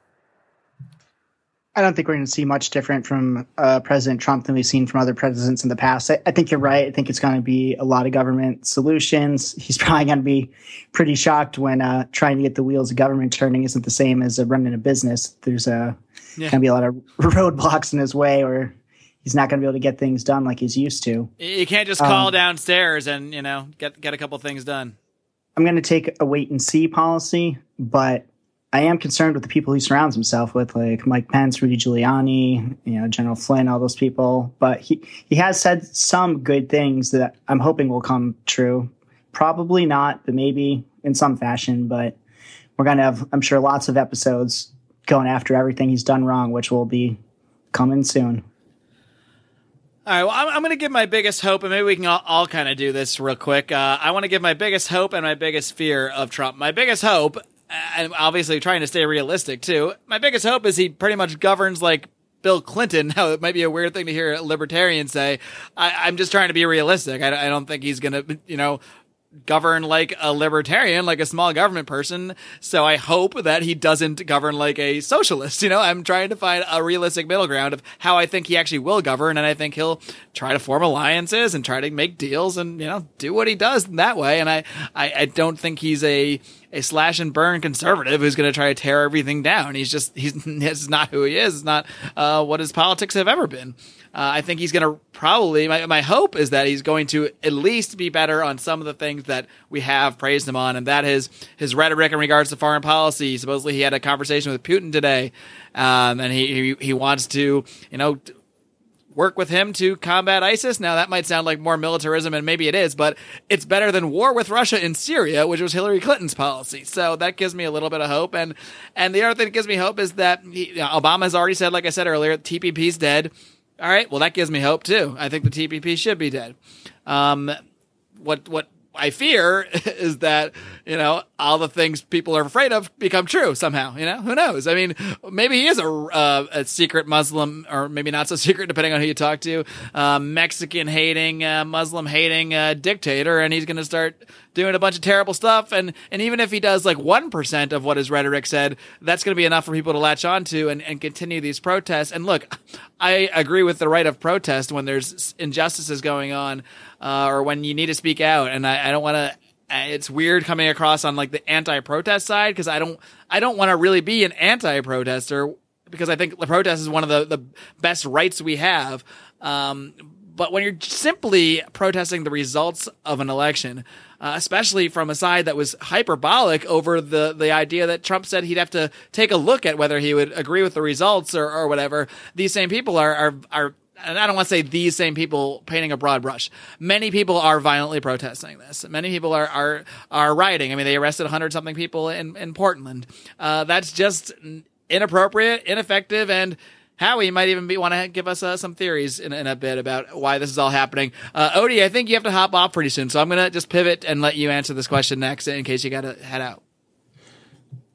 I don't think we're going to see much different from uh, President Trump than we've seen from other presidents in the past. I, I think you're right. I think it's going to be a lot of government solutions. He's *laughs* probably going to be pretty shocked when uh, trying to get the wheels of government turning isn't the same as uh, running a business. There's uh, Yeah. going to be a lot of *laughs* roadblocks in his way, or he's not going to be able to get things done like he's used to. You can't just call Um, downstairs and you know get get a couple things done. I'm going to take a wait and see policy, but I am concerned with the people he surrounds himself with, like Mike Pence, Rudy Giuliani, you know, General Flynn, all those people. But he he has said some good things that I'm hoping will come true. Probably not, but maybe in some fashion. But we're going to have, I'm sure, lots of episodes going after everything he's done wrong, which will be coming soon. All right, well, I'm, I'm going to give my biggest hope, and maybe we can all, all kind of do this real quick. Uh, I want to give my biggest hope and my biggest fear of Trump. My biggest hope, and obviously trying to stay realistic too, my biggest hope is he pretty much governs like Bill Clinton. *laughs* Now, it might be a weird thing to hear a libertarian say. I, I'm just trying to be realistic. I, I don't think he's going to, you know, govern like a libertarian, like a small government person. So I hope that he doesn't govern like a socialist. *laughs* You know, I'm trying to find a realistic middle ground of how I think he actually will govern. And I think he'll try to form alliances and try to make deals and, you know, do what he does in that way. And I, I, I don't think he's a, a slash and burn conservative who's going to try to tear everything down. He's just, he's, *laughs* it's not who he is. It's not, uh, what his politics have ever been. Uh, I think he's going to probably, my, my hope is that he's going to at least be better on some of the things that we have praised him on, and that is his rhetoric in regards to foreign policy. Supposedly he had a conversation with Putin today, um, and he, he, he wants to, you know, work with him to combat ISIS. Now that might sound like more militarism, and maybe it is, but it's better than war with Russia in Syria, which was Hillary Clinton's policy. So that gives me a little bit of hope. And and the other thing that gives me hope is that he, Obama has already said, like I said earlier, TPP's dead. All right, well that gives me hope too. I think the TPP should be dead. Um, what what I fear *laughs* is that, you know, all the things people are afraid of become true somehow. You know, who knows? I mean, maybe he is a, uh, a secret Muslim, or maybe not so *laughs* secret, depending on who you talk to, uh, Mexican hating, uh, Muslim hating uh, dictator, and he's going to start doing a bunch of terrible stuff. And, and even if he does like 1% of what his rhetoric said, that's going to be enough for people to latch onto and, and continue these protests. And look, I agree with the right of protest when there's injustices going on, uh, or when you need to speak out. And I, I don't want to, it's weird coming across on like the anti-protest side because I don't I don't want to really be an anti-protester because I think the protest is one of the the best rights we have. Um, but when you're simply protesting the results of an election, uh, especially from a side that was hyperbolic over the the idea that Trump said he'd have to take a look at whether he would agree with the results or, or whatever, these same people are are are and I don't want to say these same people painting a broad brush. Many people are violently protesting this. Many people are are are rioting. I mean, they arrested hundred something people in in Portland. Uh, that's just inappropriate, ineffective, and Howie might even be want to give us uh, some theories in, in, a bit about why this is all happening. Uh, Odie, I think you have to hop off pretty soon, so I'm gonna just pivot and let you answer this question next in case you got to head out.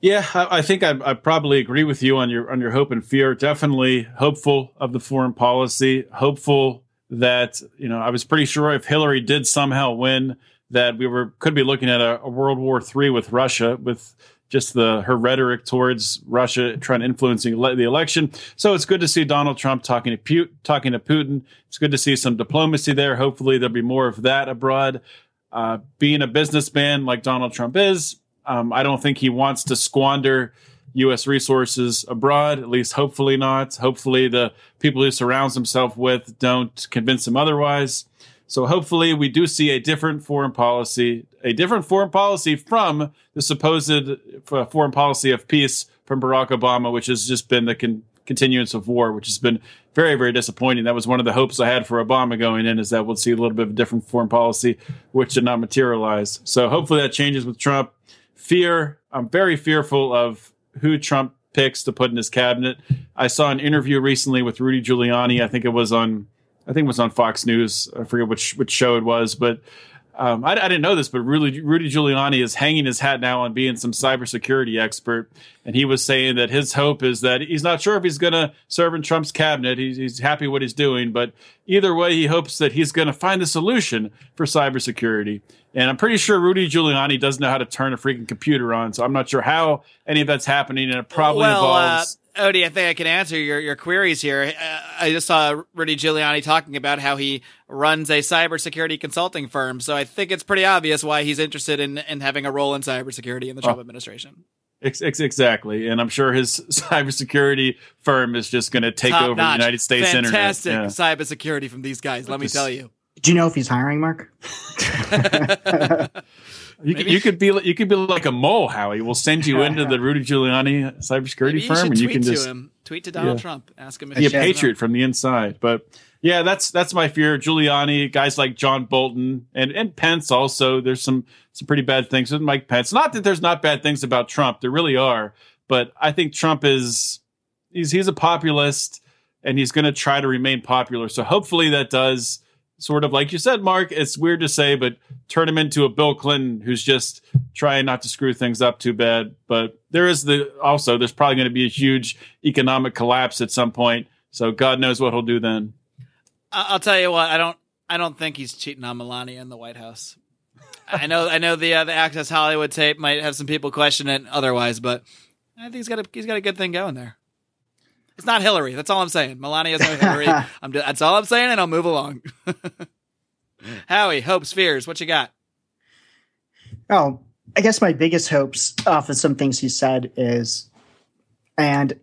Yeah, I, I think I, I, probably agree with you on your on your hope and fear. Definitely hopeful of the foreign policy. Hopeful that you know I was pretty sure if Hillary did somehow win, that we were could be looking at a, a World War III with Russia with just the her rhetoric towards Russia trying to influence the election. So it's good to see Donald Trump talking to Putin, talking to Putin. It's good to see some diplomacy there. Hopefully there'll be more of that abroad. Uh, being a businessman like Donald Trump is, um, I don't think he wants to squander U.S. resources abroad. At least, hopefully not. Hopefully, the people he surrounds himself with don't convince him otherwise. So hopefully we do see a different foreign policy, a different foreign policy from the supposed uh, foreign policy of peace from Barack Obama, which has just been the con- continuance of war, which has been very, very disappointing. That was one of the hopes I had for Obama going in, is that we'll see a little bit of a different foreign policy, which did not materialize. So hopefully that changes with Trump. Fear, I'm very fearful of who Trump picks to put in his cabinet. I saw an interview recently with Rudy Giuliani. I think it was on I think it was on Fox News. I forget which which show it was, but um, I, I, didn't know this, but Rudy, Rudy Giuliani is hanging his hat now on being some cybersecurity expert, and he was saying that his hope is that he's not sure if he's going to serve in Trump's cabinet. He's, he's happy what he's doing, but either way, he hopes that he's going to find the solution for cybersecurity. And I'm pretty sure Rudy Giuliani doesn't know how to turn a freaking computer on, so I'm not sure how any of that's happening, and it probably well, involves. Uh- Odie, I think I can answer your, your queries here. Uh, I just saw Rudy Giuliani talking about how he runs a cybersecurity consulting firm. So I think it's pretty obvious why he's interested in, in having a role in cybersecurity in the Trump oh. administration. Ex- ex- exactly. And I'm sure his *laughs* cybersecurity firm is just going to take Top over notch. the United States Fantastic internet. Fantastic yeah. cybersecurity from these guys, let me tell you. Do you know if he's hiring, Marc? *laughs* *laughs* You could, you could be you could be like a mole, Howie. We'll send you into the Rudy Giuliani cybersecurity Maybe firm, and you can just him. tweet to Donald yeah. Trump, ask him. If be a patriot from the inside. But yeah, that's that's my fear. Giuliani, guys like John Bolton and and Pence also. There's some some pretty bad things with Mike Pence. Not that there's not bad things about Trump. There really are, but I think Trump is he's he's a populist and he's going to try to remain popular. So hopefully that does sort of like you said, Marc. It's weird to say, but turn him into a Bill Clinton who's just trying not to screw things up too bad. But there is the also there's probably going to be a huge economic collapse at some point. So God knows what he'll do then. I'll tell you what. I don't. I don't think he's cheating on Melania in the White House. I know. I know the uh, the Access Hollywood tape might have some people question it otherwise, but I think he's got a he's got a good thing going there. It's not Hillary. That's all I'm saying. Melania is no Hillary. *laughs* I'm, that's all I'm saying, and I'll move along. *laughs* Howie, hopes, fears. What you got? Oh, I guess my biggest hopes off of some things he said is, and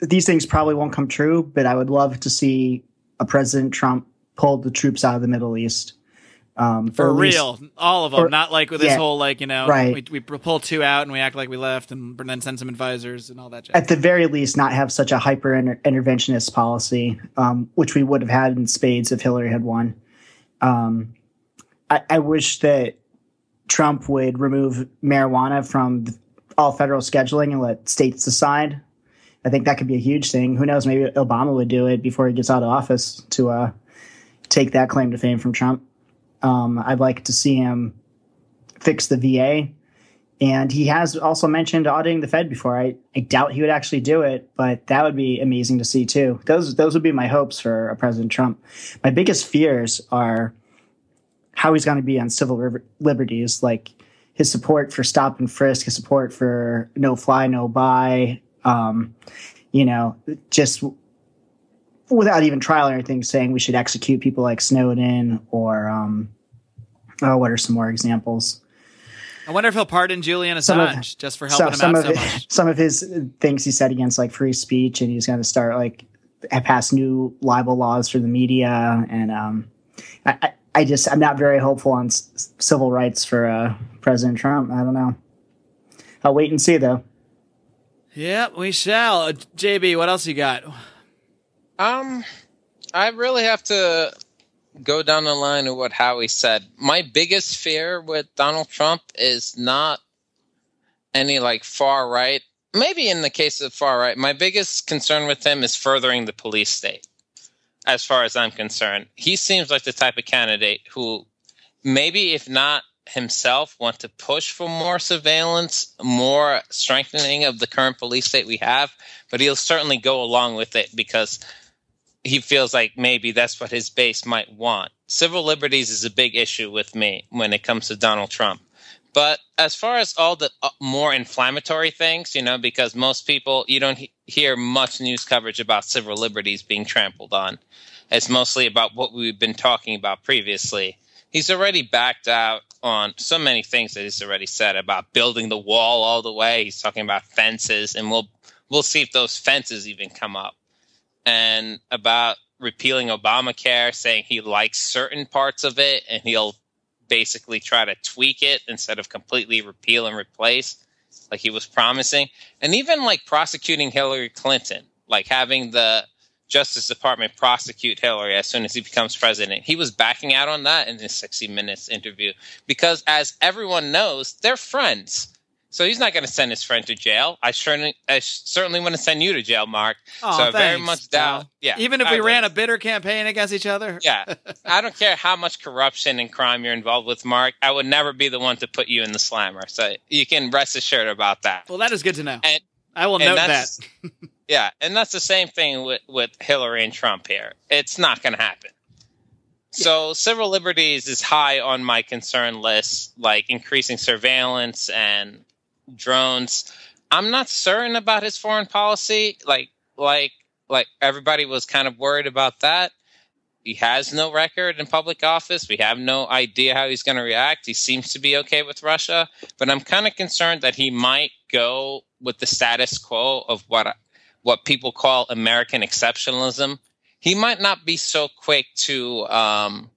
these things probably won't come true, but I would love to see a President Trump pull the troops out of the Middle East. Um, For or at least- real, all of them, or- not like with this yeah, whole like you know, right. we, we pull two out and we act like we left, and then send some advisors and all that. Jazz. at the very least, not have such a hyper inter- interventionist policy, um, which we would have had in spades if Hillary had won. Um, I, I wish that Trump would remove marijuana from th- all federal scheduling and let states decide. I think that could be a huge thing. Who knows? Maybe Obama would do it before he gets out of office to uh, take that claim to fame from Trump. Um, I'd like to see him fix the VA. And he has also mentioned auditing the Fed before. I, I doubt he would actually do it, but that would be amazing to see too. Those those would be my hopes for uh, President Trump. My biggest fears are how he's going to be on civil liberties, like his support for stop and frisk, his support for no fly, no buy. Um, you know, just without even trial or anything, saying we should execute people like Snowden or um, oh, what are some more examples? I wonder if he'll pardon Julian Some of- Assange just for helping him some out of so it- *laughs* much. some of his things he said against like free speech, and he's going to start like pass new libel laws for the media, and um, I, I, I just I'm not very hopeful on s- civil rights for uh, President Trump. I don't know. I'll wait and see though. Yeah, we shall. Uh, JB, what else you got? Um, I really have to go down the line of what Howie said. My biggest fear with Donald Trump is not any like far right. Maybe in the case of far right, my biggest concern with him is furthering the police state. As far as I'm concerned, he seems like the type of candidate who, maybe if not himself, want to push for more surveillance, more strengthening of the current police state we have. But he'll certainly go along with it because he feels like maybe that's what his base might want. Civil liberties is a big issue with me when it comes to Donald Trump. But as far as all the uh, more inflammatory things, you know, because most people, you don't he- hear much news coverage about civil liberties being trampled on. It's mostly about what we've been talking about previously. He's already backed out on so many things that he's already said about building the wall all the way. He's talking about fences, and we'll we'll see if those fences even come up and about repealing Obamacare, saying he likes certain parts of it and he'll basically try to tweak it instead of completely repeal and replace, like he was promising. And even like prosecuting Hillary Clinton, like having the Justice Department prosecute Hillary as soon as he becomes president. He was backing out on that in his 60 Minutes interview because, as everyone knows, they're friends. So he's not going to send his friend to jail. I certainly, I certainly want to send you to jail, Marc. Oh, so I very much doubt. Yeah, Even if I we would. ran a bitter campaign against each other. Yeah, *laughs* I don't care how much corruption and crime you're involved with, Marc. I would never be the one to put you in the slammer. So you can rest assured about that. Well, that is good to know. And- I will note that. *laughs* Yeah, and that's the same thing with with Hillary and Trump here. It's not going to happen. So civil liberties is high on my concern list, like increasing surveillance and drones. I'm not certain about his foreign policy. Like like like everybody was kind of worried about that. He has no record in public office. We have no idea how he's going to react. He seems to be okay with Russia, but I'm kind of concerned that he might go with the status quo of what what people call American exceptionalism. He might not be so quick to um,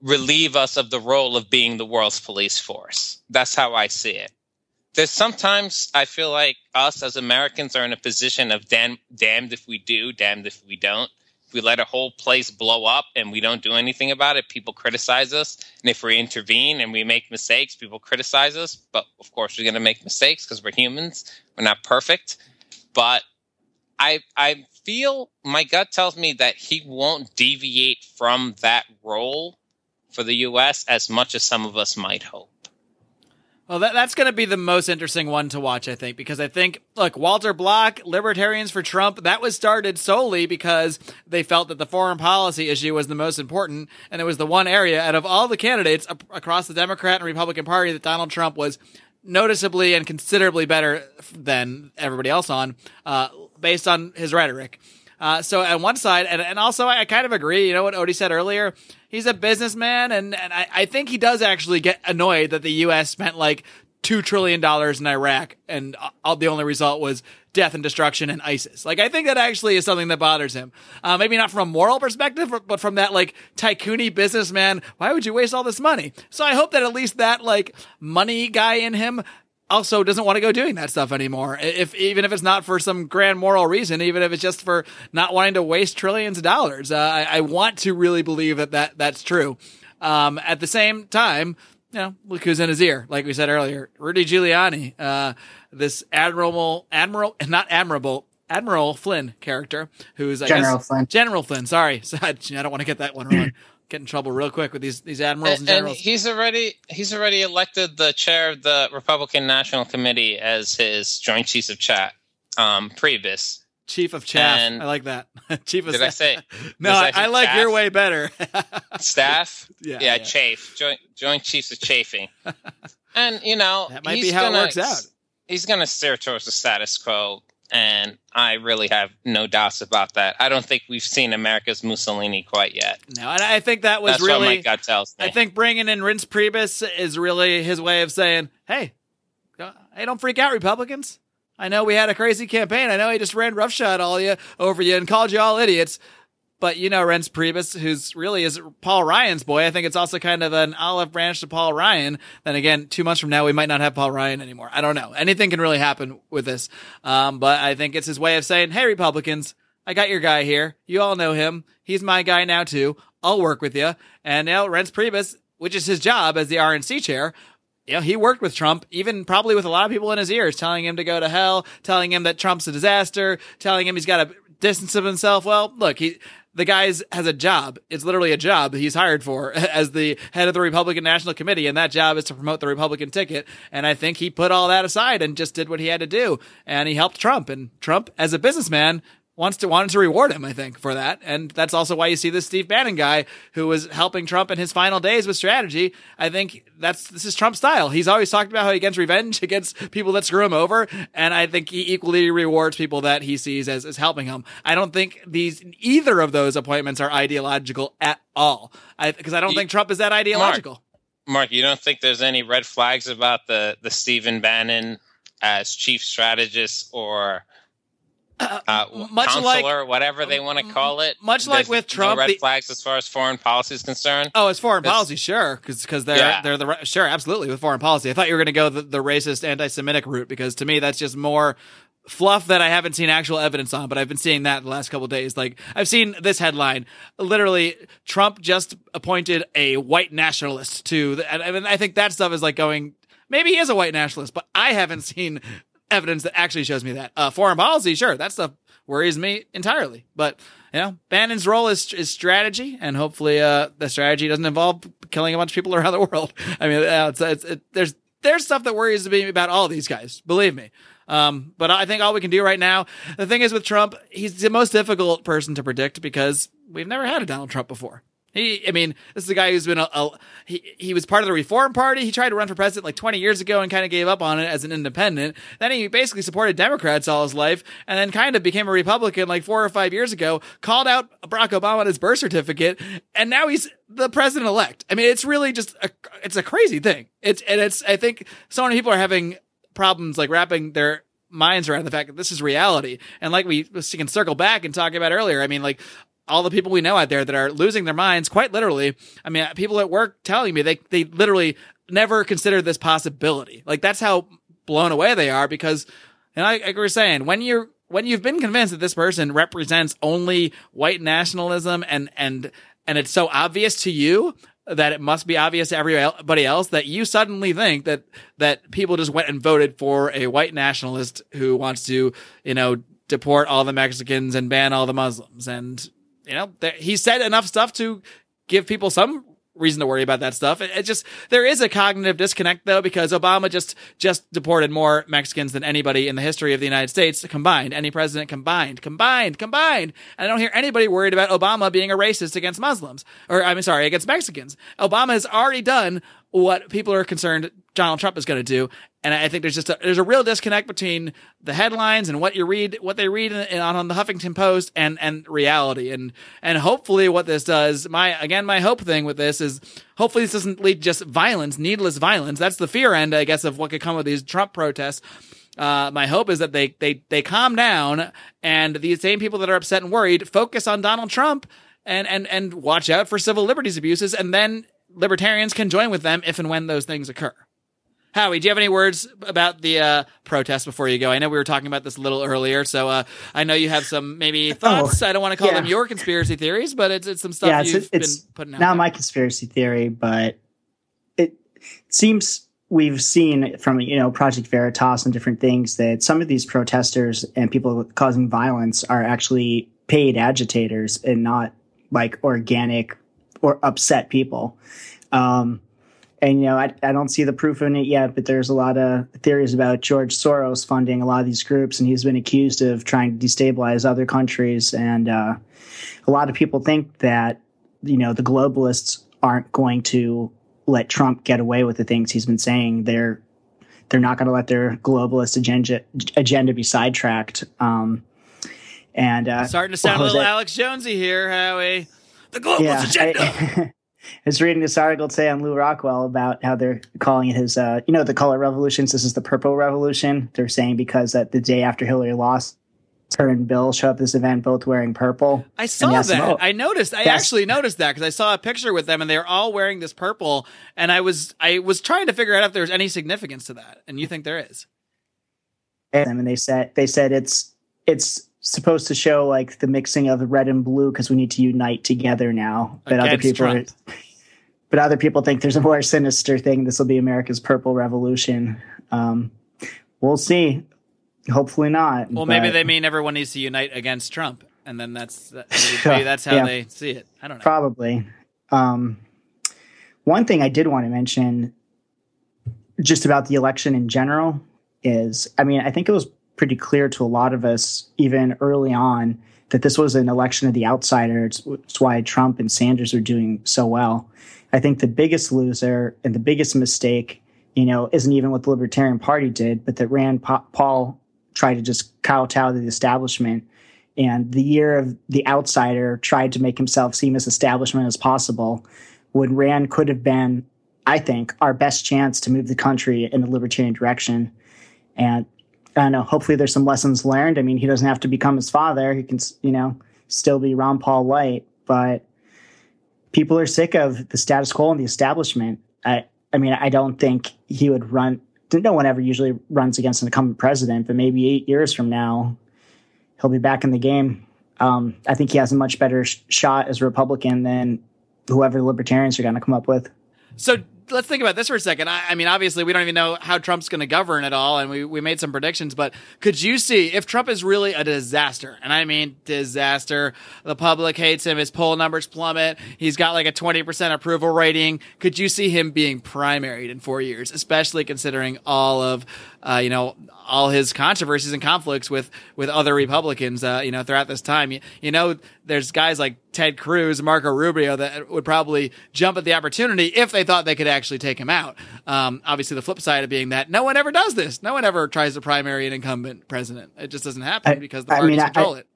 relieve us of the role of being the world's police force. That's how I see it. There's sometimes I feel like us as Americans are in a position of damn, damned if we do, damned if we don't. If we let a whole place blow up and we don't do anything about it, people criticize us. And if we intervene and we make mistakes, people criticize us. But of course, we're going to make mistakes because we're humans. We're not perfect. But I I feel my gut tells me that he won't deviate from that role for the U.S. as much as some of us might hope. Well, that, that's going to be the most interesting one to watch, I think, because I think, look, Walter Block, Libertarians for Trump, that was started solely because they felt that the foreign policy issue was the most important, and it was the one area out of all the candidates across the Democrat and Republican Party that Donald Trump was noticeably and considerably better than everybody else on, uh, based on his rhetoric. Uh, so on one side, and, and also I kind of agree, you know what Odie said earlier? He's a businessman, and, and I, I think he does actually get annoyed that the U.S. spent like two trillion dollars in Iraq, and all, the only result was death and destruction and ISIS. Like I think that actually is something that bothers him. Uh, maybe not from a moral perspective, but from that like tycoony businessman. Why would you waste all this money? So I hope that at least that like money guy in him also doesn't want to go doing that stuff anymore. If even if it's not for some grand moral reason, even if it's just for not wanting to waste trillions of dollars, uh, I, I, want to really believe that, that that's true. Um, at the same time, you know, look who's in his ear. Like we said earlier, Rudy Giuliani, uh, this admirable, admiral, *laughs* not admirable, Admiral Flynn character, who's I General guess, Flynn. General Flynn. Sorry, *laughs* I don't want to get that one wrong get in trouble real quick with these these admirals and, and generals. And he's already he's already elected the chair of the Republican National Committee as his Joint Chiefs of Chat, um, Priebus. Chief of Chaff. And I like that. *laughs* Chief of Did I say? *laughs* No, I, I, like chaff? your way better. *laughs* Staff? Yeah, yeah. Yeah, chafe. Joint, joint Chiefs of Chafing. and, you know, that might be how gonna, it works out. He's going to steer towards the status quo and I really have no doubts about that. I don't think we've seen America's Mussolini quite yet. No, and I think that was That's really. What my gut tells me. I think bringing in Reince Priebus is really his way of saying, "Hey, hey, don't freak out, Republicans. I know we had a crazy campaign. I know he just ran roughshod all you over you and called you all idiots." But you know, Reince Priebus, who's really is Paul Ryan's boy. I think it's also kind of an olive branch to Paul Ryan. Then again, two months from now, we might not have Paul Ryan anymore. I don't know. Anything can really happen with this. Um, but I think it's his way of saying, Hey, Republicans, I got your guy here. You all know him. He's my guy now too. I'll work with you. And now Reince Priebus, which is his job as the RNC chair, you know, he worked with Trump, even probably with a lot of people in his ears, telling him to go to hell, telling him that Trump's a disaster, telling him he's got to distance of himself. Well, look, he, the guy's has a job. It's literally a job he's hired for *laughs* as the head of the Republican National Committee, and that job is to promote the Republican ticket. And I think he put all that aside and just did what he had to do, and he helped Trump. And Trump, as a businessman, wants to wanted to reward him, I think, for that. And that's also why you see this Steve Bannon guy who was helping Trump in his final days with strategy. I think that's this is Trump's style. He's always talked about how he gets revenge *laughs* against people that screw him over, and I think he equally rewards people that he sees as, as helping him. I don't think these either of those appointments are ideological at all. I because I don't think Trump is that ideological. Marc, Marc, you don't think there's any red flags about the the Stephen Bannon as chief strategist or uh, much counselor, like, whatever they want to call it. Much like with Trump, no red the, flags as far as foreign policy is concerned. Oh, as foreign policy, sure, because they're Yeah. they're the sure, absolutely with foreign policy. I thought you were going to go the, the racist, anti-Semitic route because to me that's just more fluff that I haven't seen actual evidence on. But I've been seeing that the last couple of days. Like I've seen this headline, literally, Trump just appointed a white nationalist to. The, and I, mean, I think that stuff is like going. Maybe he is a white nationalist, but I haven't seen evidence that actually shows me that. Uh, foreign policy, sure, that stuff worries me entirely. But you know, Bannon's role is is strategy, and hopefully, uh, the strategy doesn't involve killing a bunch of people *laughs* around the world. I mean, uh, it's, it's, it, there's there's stuff that worries me about all these guys. Believe me. Um, but I think all we can do right now, the thing is with Trump, he's the most difficult person to predict because we've never had a Donald Trump before. He, I mean, this is a guy who's been a, a he, he was part of the Reform Party. He tried to run for president like 20 years ago and kind of gave up on it as an independent. Then he basically supported Democrats all his life and then kind of became a Republican like four or five years ago, called out Barack Obama on his birth certificate, and now he's the president elect. I mean, it's really just a, it's a crazy thing. It's, and it's, I think so many people are having problems like wrapping their minds around the fact that this is reality. And like we, we can circle back and talk about earlier, I mean, like all the people we know out there that are losing their minds quite literally. I mean, people at work telling me they, they literally never considered this possibility. Like that's how blown away they are because, and I, like we were saying, when you're, when you've been convinced that this person represents only white nationalism and, and, and it's so obvious to you that it must be obvious to everybody else that you suddenly think that, that people just went and voted for a white nationalist who wants to, you know, deport all the Mexicans and ban all the Muslims. And you know, he said enough stuff to give people some reason to worry about that stuff. It, it, just there is a cognitive disconnect though because Obama just just deported more Mexicans than anybody in the history of the United States combined. Any president combined, combined, combined. And I don't hear anybody worried about Obama being a racist against Muslims or I'm sorry against Mexicans. Obama has already done what people are concerned Donald Trump is going to do. And I think there's just a, there's a real disconnect between the headlines and what you read, what they read in, in, on the Huffington Post and, and reality. And, and hopefully what this does, my, again, my hope thing with this is hopefully this doesn't lead just violence, needless violence. That's the fear end, I guess, of what could come with these Trump protests. Uh, my hope is that they, they, they calm down and these same people that are upset and worried focus on Donald Trump and, and, and watch out for civil liberties abuses. And then libertarians can join with them if and when those things occur. Howie, do you have any words about the uh, protest before you go? I know we were talking about this a little earlier, so uh, I know you have some maybe *laughs* oh, thoughts. Oh, I don't want to call yeah. them your conspiracy theories, but it's, it's some stuff yeah, it's, you've it's been putting out. Not there. my conspiracy theory, but it seems we've seen from you know Project Veritas and different things that some of these protesters and people causing violence are actually paid agitators and not like organic or upset people. Um, and you know I, I don't see the proof in it yet but there's a lot of theories about george soros funding a lot of these groups and he's been accused of trying to destabilize other countries. And uh, a lot of people think that you know the globalists aren't going to let trump get away with the things he's been saying. They're they're not going to let their globalist agenda agenda be sidetracked. Um, and uh, starting to sound a little alex jonesy here howie the globalist yeah, agenda. I, *laughs* I was reading this article today on Lew Rockwell about how they're calling it his, uh, you know, the color revolutions. This is the purple revolution. They're saying because that the day after Hillary lost, her and Bill show up this event both wearing purple. I saw that. oh, I noticed. I actually noticed that because I saw a picture with them and they're all wearing this purple. And I was I was trying to figure out if there's any significance to that. And you think there is? And they said they said it's it's supposed to show like the mixing of the red and blue because we need to unite together now. But Against other people, are, *laughs* but other people think there's a more sinister thing. This will be America's purple revolution. Um, we'll see. Hopefully not. Well, maybe they mean everyone needs to unite against Trump, and then that's *laughs* maybe that's how yeah, they see it. I don't know. Probably. Um, one thing I did want to mention, just about the election in general, is I mean I think it was pretty clear to a lot of us, even early on, that this was an election of the outsider. It's, it's, why Trump and Sanders are doing so well. I think the biggest loser and the biggest mistake, you know, isn't even what the Libertarian Party did, but that Rand Paul tried to just kowtow to the establishment. And the year of the outsider tried to make himself seem as establishment as possible when Rand could have been, I think, our best chance to move the country in a libertarian direction. And I don't know. Hopefully, there's some lessons learned. I mean, he doesn't have to become his father. He can, you know, still be Ron Paul White. But people are sick of the status quo and the establishment. I, I mean, I don't think he would run. No one ever usually runs against an incumbent president, but maybe eight years from now, he'll be back in the game. Um, I think he has a much better sh- shot as a Republican than whoever libertarians are going to come up with. So let's think about this for a second. I, I mean, obviously, we don't even know how Trump's going to govern at all, and we, we made some predictions. But could you see if Trump is really a disaster, and I mean disaster? The public hates him. His poll numbers plummet. He's got like a twenty percent approval rating. Could you see him being primaried in four years, especially considering all of uh, you know all his controversies and conflicts with with other Republicans, uh, you know, throughout this time. You, you, know, there's guys like Ted Cruz, Marco Rubio that would probably jump at the opportunity if they thought they could actually take him out. Um, obviously, the flip side of being that no one ever does this. No one ever tries to primary an incumbent president. It just doesn't happen I, because the parties I mean, control I, it.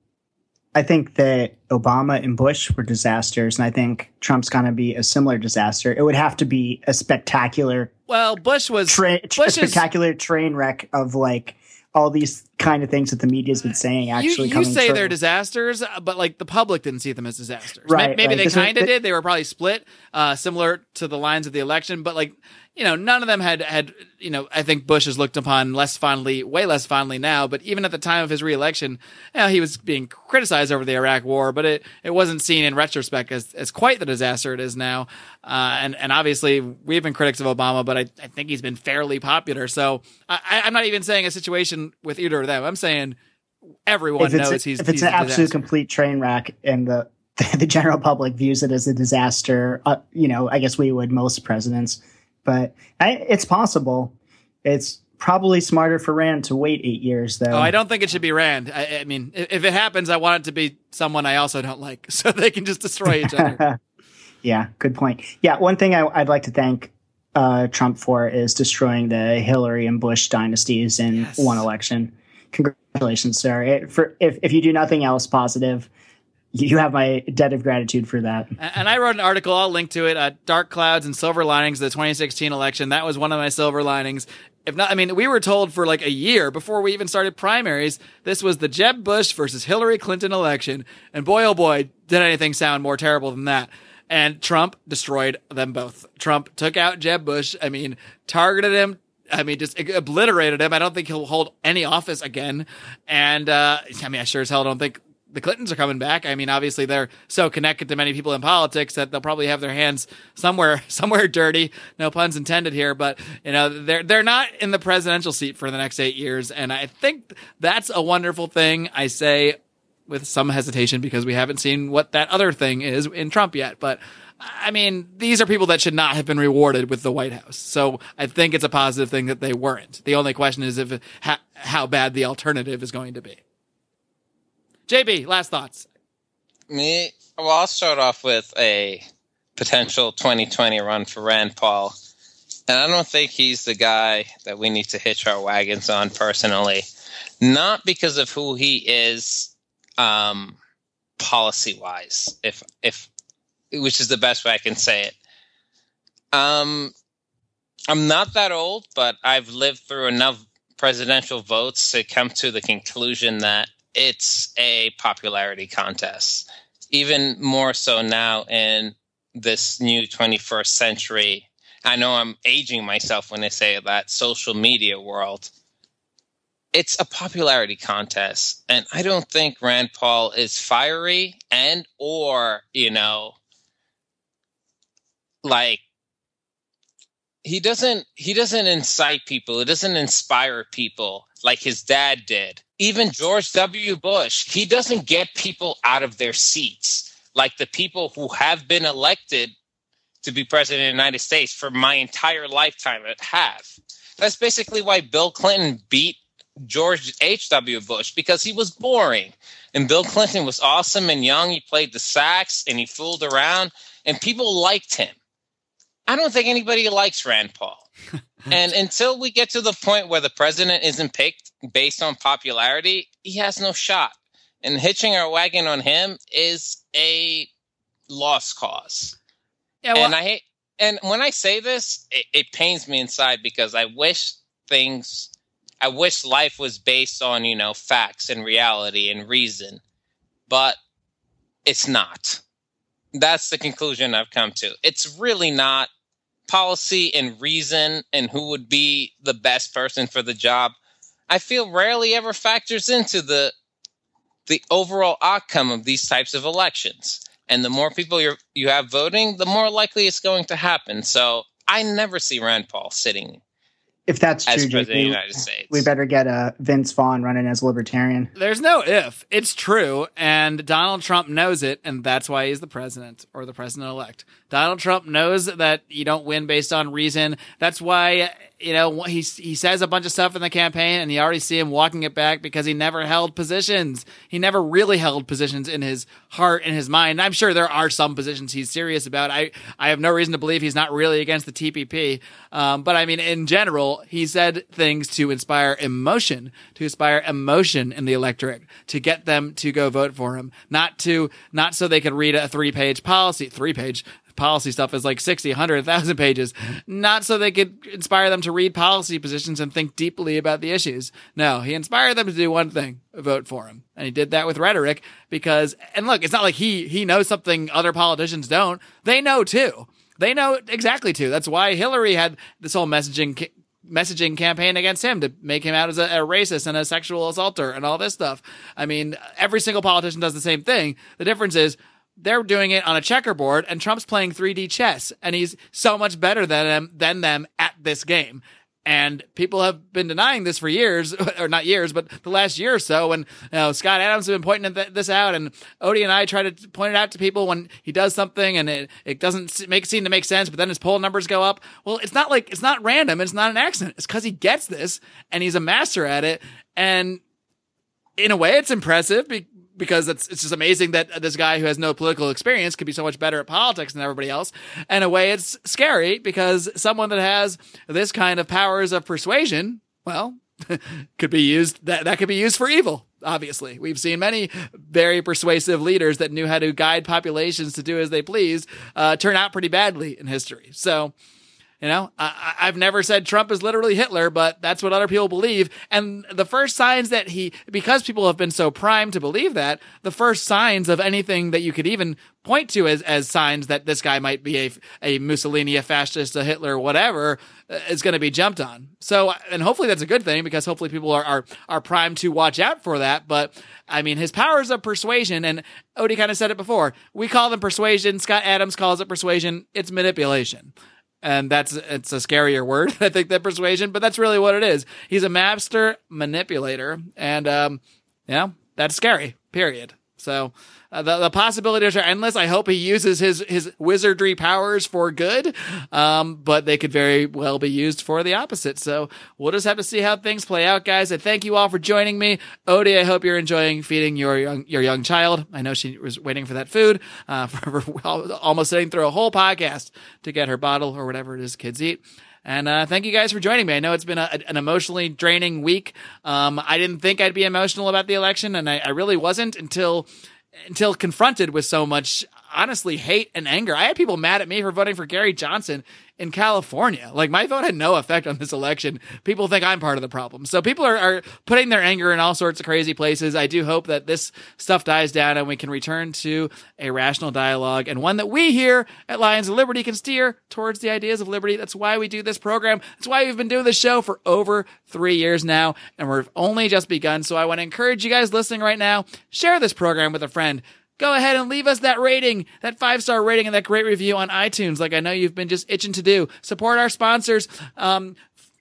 I think that Obama and Bush were disasters, and I think Trump's going to be a similar disaster. It would have to be a spectacular. Well, Bush was tra- Bush a spectacular is, train wreck of like all these kind of things that the media's been saying. Actually, you, you say true. they're disasters, but like the public didn't see them as disasters. Right? Maybe right. they kind of did. They were probably split, uh, similar to the lines of the election. But like you know, none of them had had you know. I think Bush is looked upon less fondly, way less fondly now. But even at the time of his reelection, you know, he was being criticized over the Iraq War, but it it wasn't seen in retrospect as as quite the disaster it is now. Uh, and and obviously we've been critics of Obama, but I, I think he's been fairly popular. So I, I'm not even saying a situation with either of them. I'm saying everyone knows a, he's if it's he's an absolute complete train wreck and the *laughs* the general public views it as a disaster. Uh, you know, I guess we would most presidents but I, it's possible. It's probably smarter for Rand to wait eight years, though. Oh, I don't think it should be Rand. I, I mean, if it happens, I want it to be someone I also don't like, *laughs* so they can just destroy each other. *laughs* yeah, good point. Yeah, one thing I, would like to thank uh, Trump for is destroying the Hillary and Bush dynasties in Yes. one election. Congratulations, sir. It- for, if, if you do nothing else positive, you have my debt of gratitude for that. And I wrote an article, I'll link to it, uh, Dark Clouds and Silver Linings, the 2016 election. That was one of my silver linings. If not, I mean, we were told for like a year before we even started primaries, this was the Jeb Bush versus Hillary Clinton election. And boy, oh boy, did anything sound more terrible than that. And Trump destroyed them both. Trump took out Jeb Bush. I mean, targeted him. I mean, just obliterated him. I don't think he'll hold any office again. And, uh, I mean, I sure as hell don't think the Clintons are coming back. I mean, obviously they're so connected to many people in politics that they'll probably have their hands somewhere, *laughs* somewhere dirty. No puns intended here, but you know, they're, they're not in the presidential seat for the next eight years. And I think that's a wonderful thing. I say with some hesitation because we haven't seen what that other thing is in Trump yet. But I mean, these are people that should not have been rewarded with the White House. So I think it's a positive thing that they weren't. The only question is if how, how bad the alternative is going to be. JB, last thoughts. Me, well, I'll start off with a potential 2020 run for Rand Paul. And I don't think he's the guy that we need to hitch our wagons on personally. Not because of who he is um, policy wise, if if which is the best way I can say it. Um, I'm not that old, but I've lived through enough presidential votes to come to the conclusion that it's a popularity contest. Even more so now in this new 21st century. I know I'm aging myself when I say that social media world. It's a popularity contest, and I don't think Rand Paul is fiery and or, you know, like he doesn't he doesn't incite people, he doesn't inspire people like his dad did. Even George W. Bush, he doesn't get people out of their seats like the people who have been elected to be president of the United States for my entire lifetime have. That's basically why Bill Clinton beat George H.W. Bush because he was boring. And Bill Clinton was awesome and young. He played the sax and he fooled around, and people liked him. I don't think anybody likes Rand Paul. *laughs* and until we get to the point where the president isn't picked based on popularity, he has no shot. And hitching our wagon on him is a lost cause. Yeah, well, and I hate, and when I say this, it, it pains me inside because I wish things, I wish life was based on, you know, facts and reality and reason, but it's not. That's the conclusion I've come to. It's really not policy and reason and who would be the best person for the job. I feel rarely ever factors into the the overall outcome of these types of elections. And the more people you you have voting, the more likely it's going to happen. So I never see Rand Paul sitting If that's as true, president of the United States. we better get uh, Vince Vaughn running as libertarian. There's no if. It's true. And Donald Trump knows it. And that's why he's the president or the president elect. Donald Trump knows that you don't win based on reason. That's why, you know, he, he says a bunch of stuff in the campaign and you already see him walking it back because he never held positions. He never really held positions in his heart and his mind. I'm sure there are some positions he's serious about. I, I have no reason to believe he's not really against the TPP. Um, but I mean, in general, he said things to inspire emotion, to inspire emotion in the electorate, to get them to go vote for him, not to, not so they could read a three page policy, three page policy stuff is like 60, 100, 1,000 pages, not so they could inspire them to read policy positions and think deeply about the issues. No, he inspired them to do one thing, vote for him. And he did that with rhetoric because, and look, it's not like he, he knows something other politicians don't. They know too. They know exactly too. That's why Hillary had this whole messaging messaging campaign against him to make him out as a, a, racist and a sexual assaulter and all this stuff. I mean, every single politician does the same thing. The difference is they're doing it on a checkerboard and Trump's playing 3D chess and he's so much better than them, than them at this game. And people have been denying this for years, *laughs* or not years, but the last year or so. And you know, Scott Adams has been pointing this out, and Odie and I try to point it out to people when he does something and it, it doesn't make seem to make sense, but then his poll numbers go up. Well, it's not like it's not random. It's not an accident. It's because he gets this and he's a master at it. And in a way, it's impressive because it's it's just amazing that this guy who has no political experience could be so much better at politics than everybody else. In a way, it's scary because someone that has this kind of powers of persuasion, well, *laughs* could be used that that could be used for evil. Obviously, we've seen many very persuasive leaders that knew how to guide populations to do as they please uh, turn out pretty badly in history. So. You know, I, I've never said Trump is literally Hitler, but that's what other people believe. And the first signs that he, because people have been so primed to believe that, the first signs of anything that you could even point to as, as signs that this guy might be a, a Mussolini, a fascist, a Hitler, whatever, uh, is going to be jumped on. So, and hopefully that's a good thing because hopefully people are, are, are primed to watch out for that. But I mean, his powers of persuasion, and Odie kind of said it before. We call them persuasion. Scott Adams calls it persuasion. It's manipulation and that's it's a scarier word *laughs* i think than persuasion but that's really what it is. He's a master manipulator and um know that's scary period. So uh, the, the possibilities are endless. I hope he uses his, his wizardry powers for good. Um, but they could very well be used for the opposite. So we'll just have to see how things play out, guys. I thank you all for joining me. Odie, I hope you're enjoying feeding your young, your young child. I know she was waiting for that food, uh, *laughs* for, for almost sitting through a whole podcast to get her bottle or whatever it is kids eat. And uh, thank you guys for joining me. I know it's been a, an emotionally draining week. Um, I didn't think I'd be emotional about the election, and I, I really wasn't until until confronted with so much honestly hate and anger. I had people mad at me for voting for Gary Johnson in California. Like my vote had no effect on this election. People think I'm part of the problem. So people are, are putting their anger in all sorts of crazy places. I do hope that this stuff dies down and we can return to a rational dialogue and one that we here at Lions of Liberty can steer towards the ideas of liberty. That's why we do this program. That's why we've been doing this show for over three years now and we've only just begun. So I want to encourage you guys listening right now, share this program with a friend go ahead and leave us that rating, that five star rating and that great review on iTunes, like I know you've been just itching to do. Support our sponsors. Um,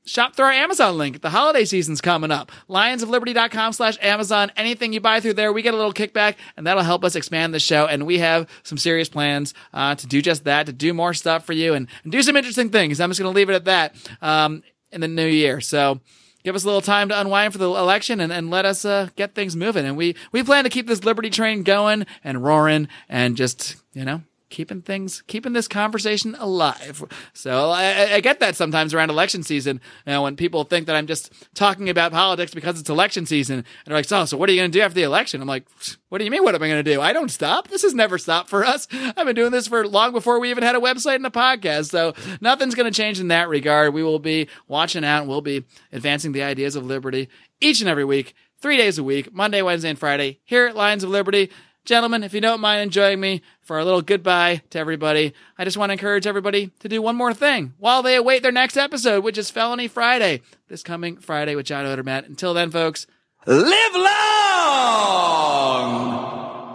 shop through our Amazon link. The holiday season's coming up. Lionsofliberty.com slash Amazon. Anything you buy through there, we get a little kickback and that'll help us expand the show. And we have some serious plans, uh, to do just that, to do more stuff for you and, and do some interesting things. I'm just going to leave it at that, um, in the new year. So, give us a little time to unwind for the election and, and let us uh, get things moving. And we we plan to keep this Liberty train going and roaring and just you know keeping things, keeping this conversation alive. So I, I, get that sometimes around election season, you know, when people think that I'm just talking about politics because it's election season, and they're like, "So, so what are you going to do after the election?" I'm like, "What do you mean? What am I going to do? I don't stop. This has never stopped for us. I've been doing this for long before we even had a website and a podcast. So nothing's going to change in that regard. We will be watching out, and we'll be advancing the ideas of liberty each and every week." Three days a week, Monday, Wednesday, and Friday, here at Lions of Liberty. Gentlemen, if you don't mind enjoying me for a little goodbye to everybody, I just want to encourage everybody to do one more thing while they await their next episode, which is Felony Friday, this coming Friday with John Odermatt. Until then, folks, live long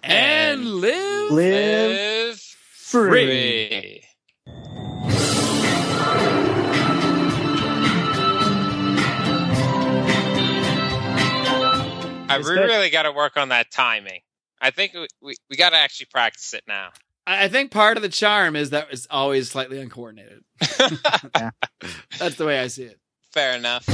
and live, Live free. free. I It's we good. really got to work on that timing. I think we, we, we got to actually practice it now. I I think part of the charm is that it's always slightly uncoordinated. *laughs* *laughs* That's the way I see it. Fair enough.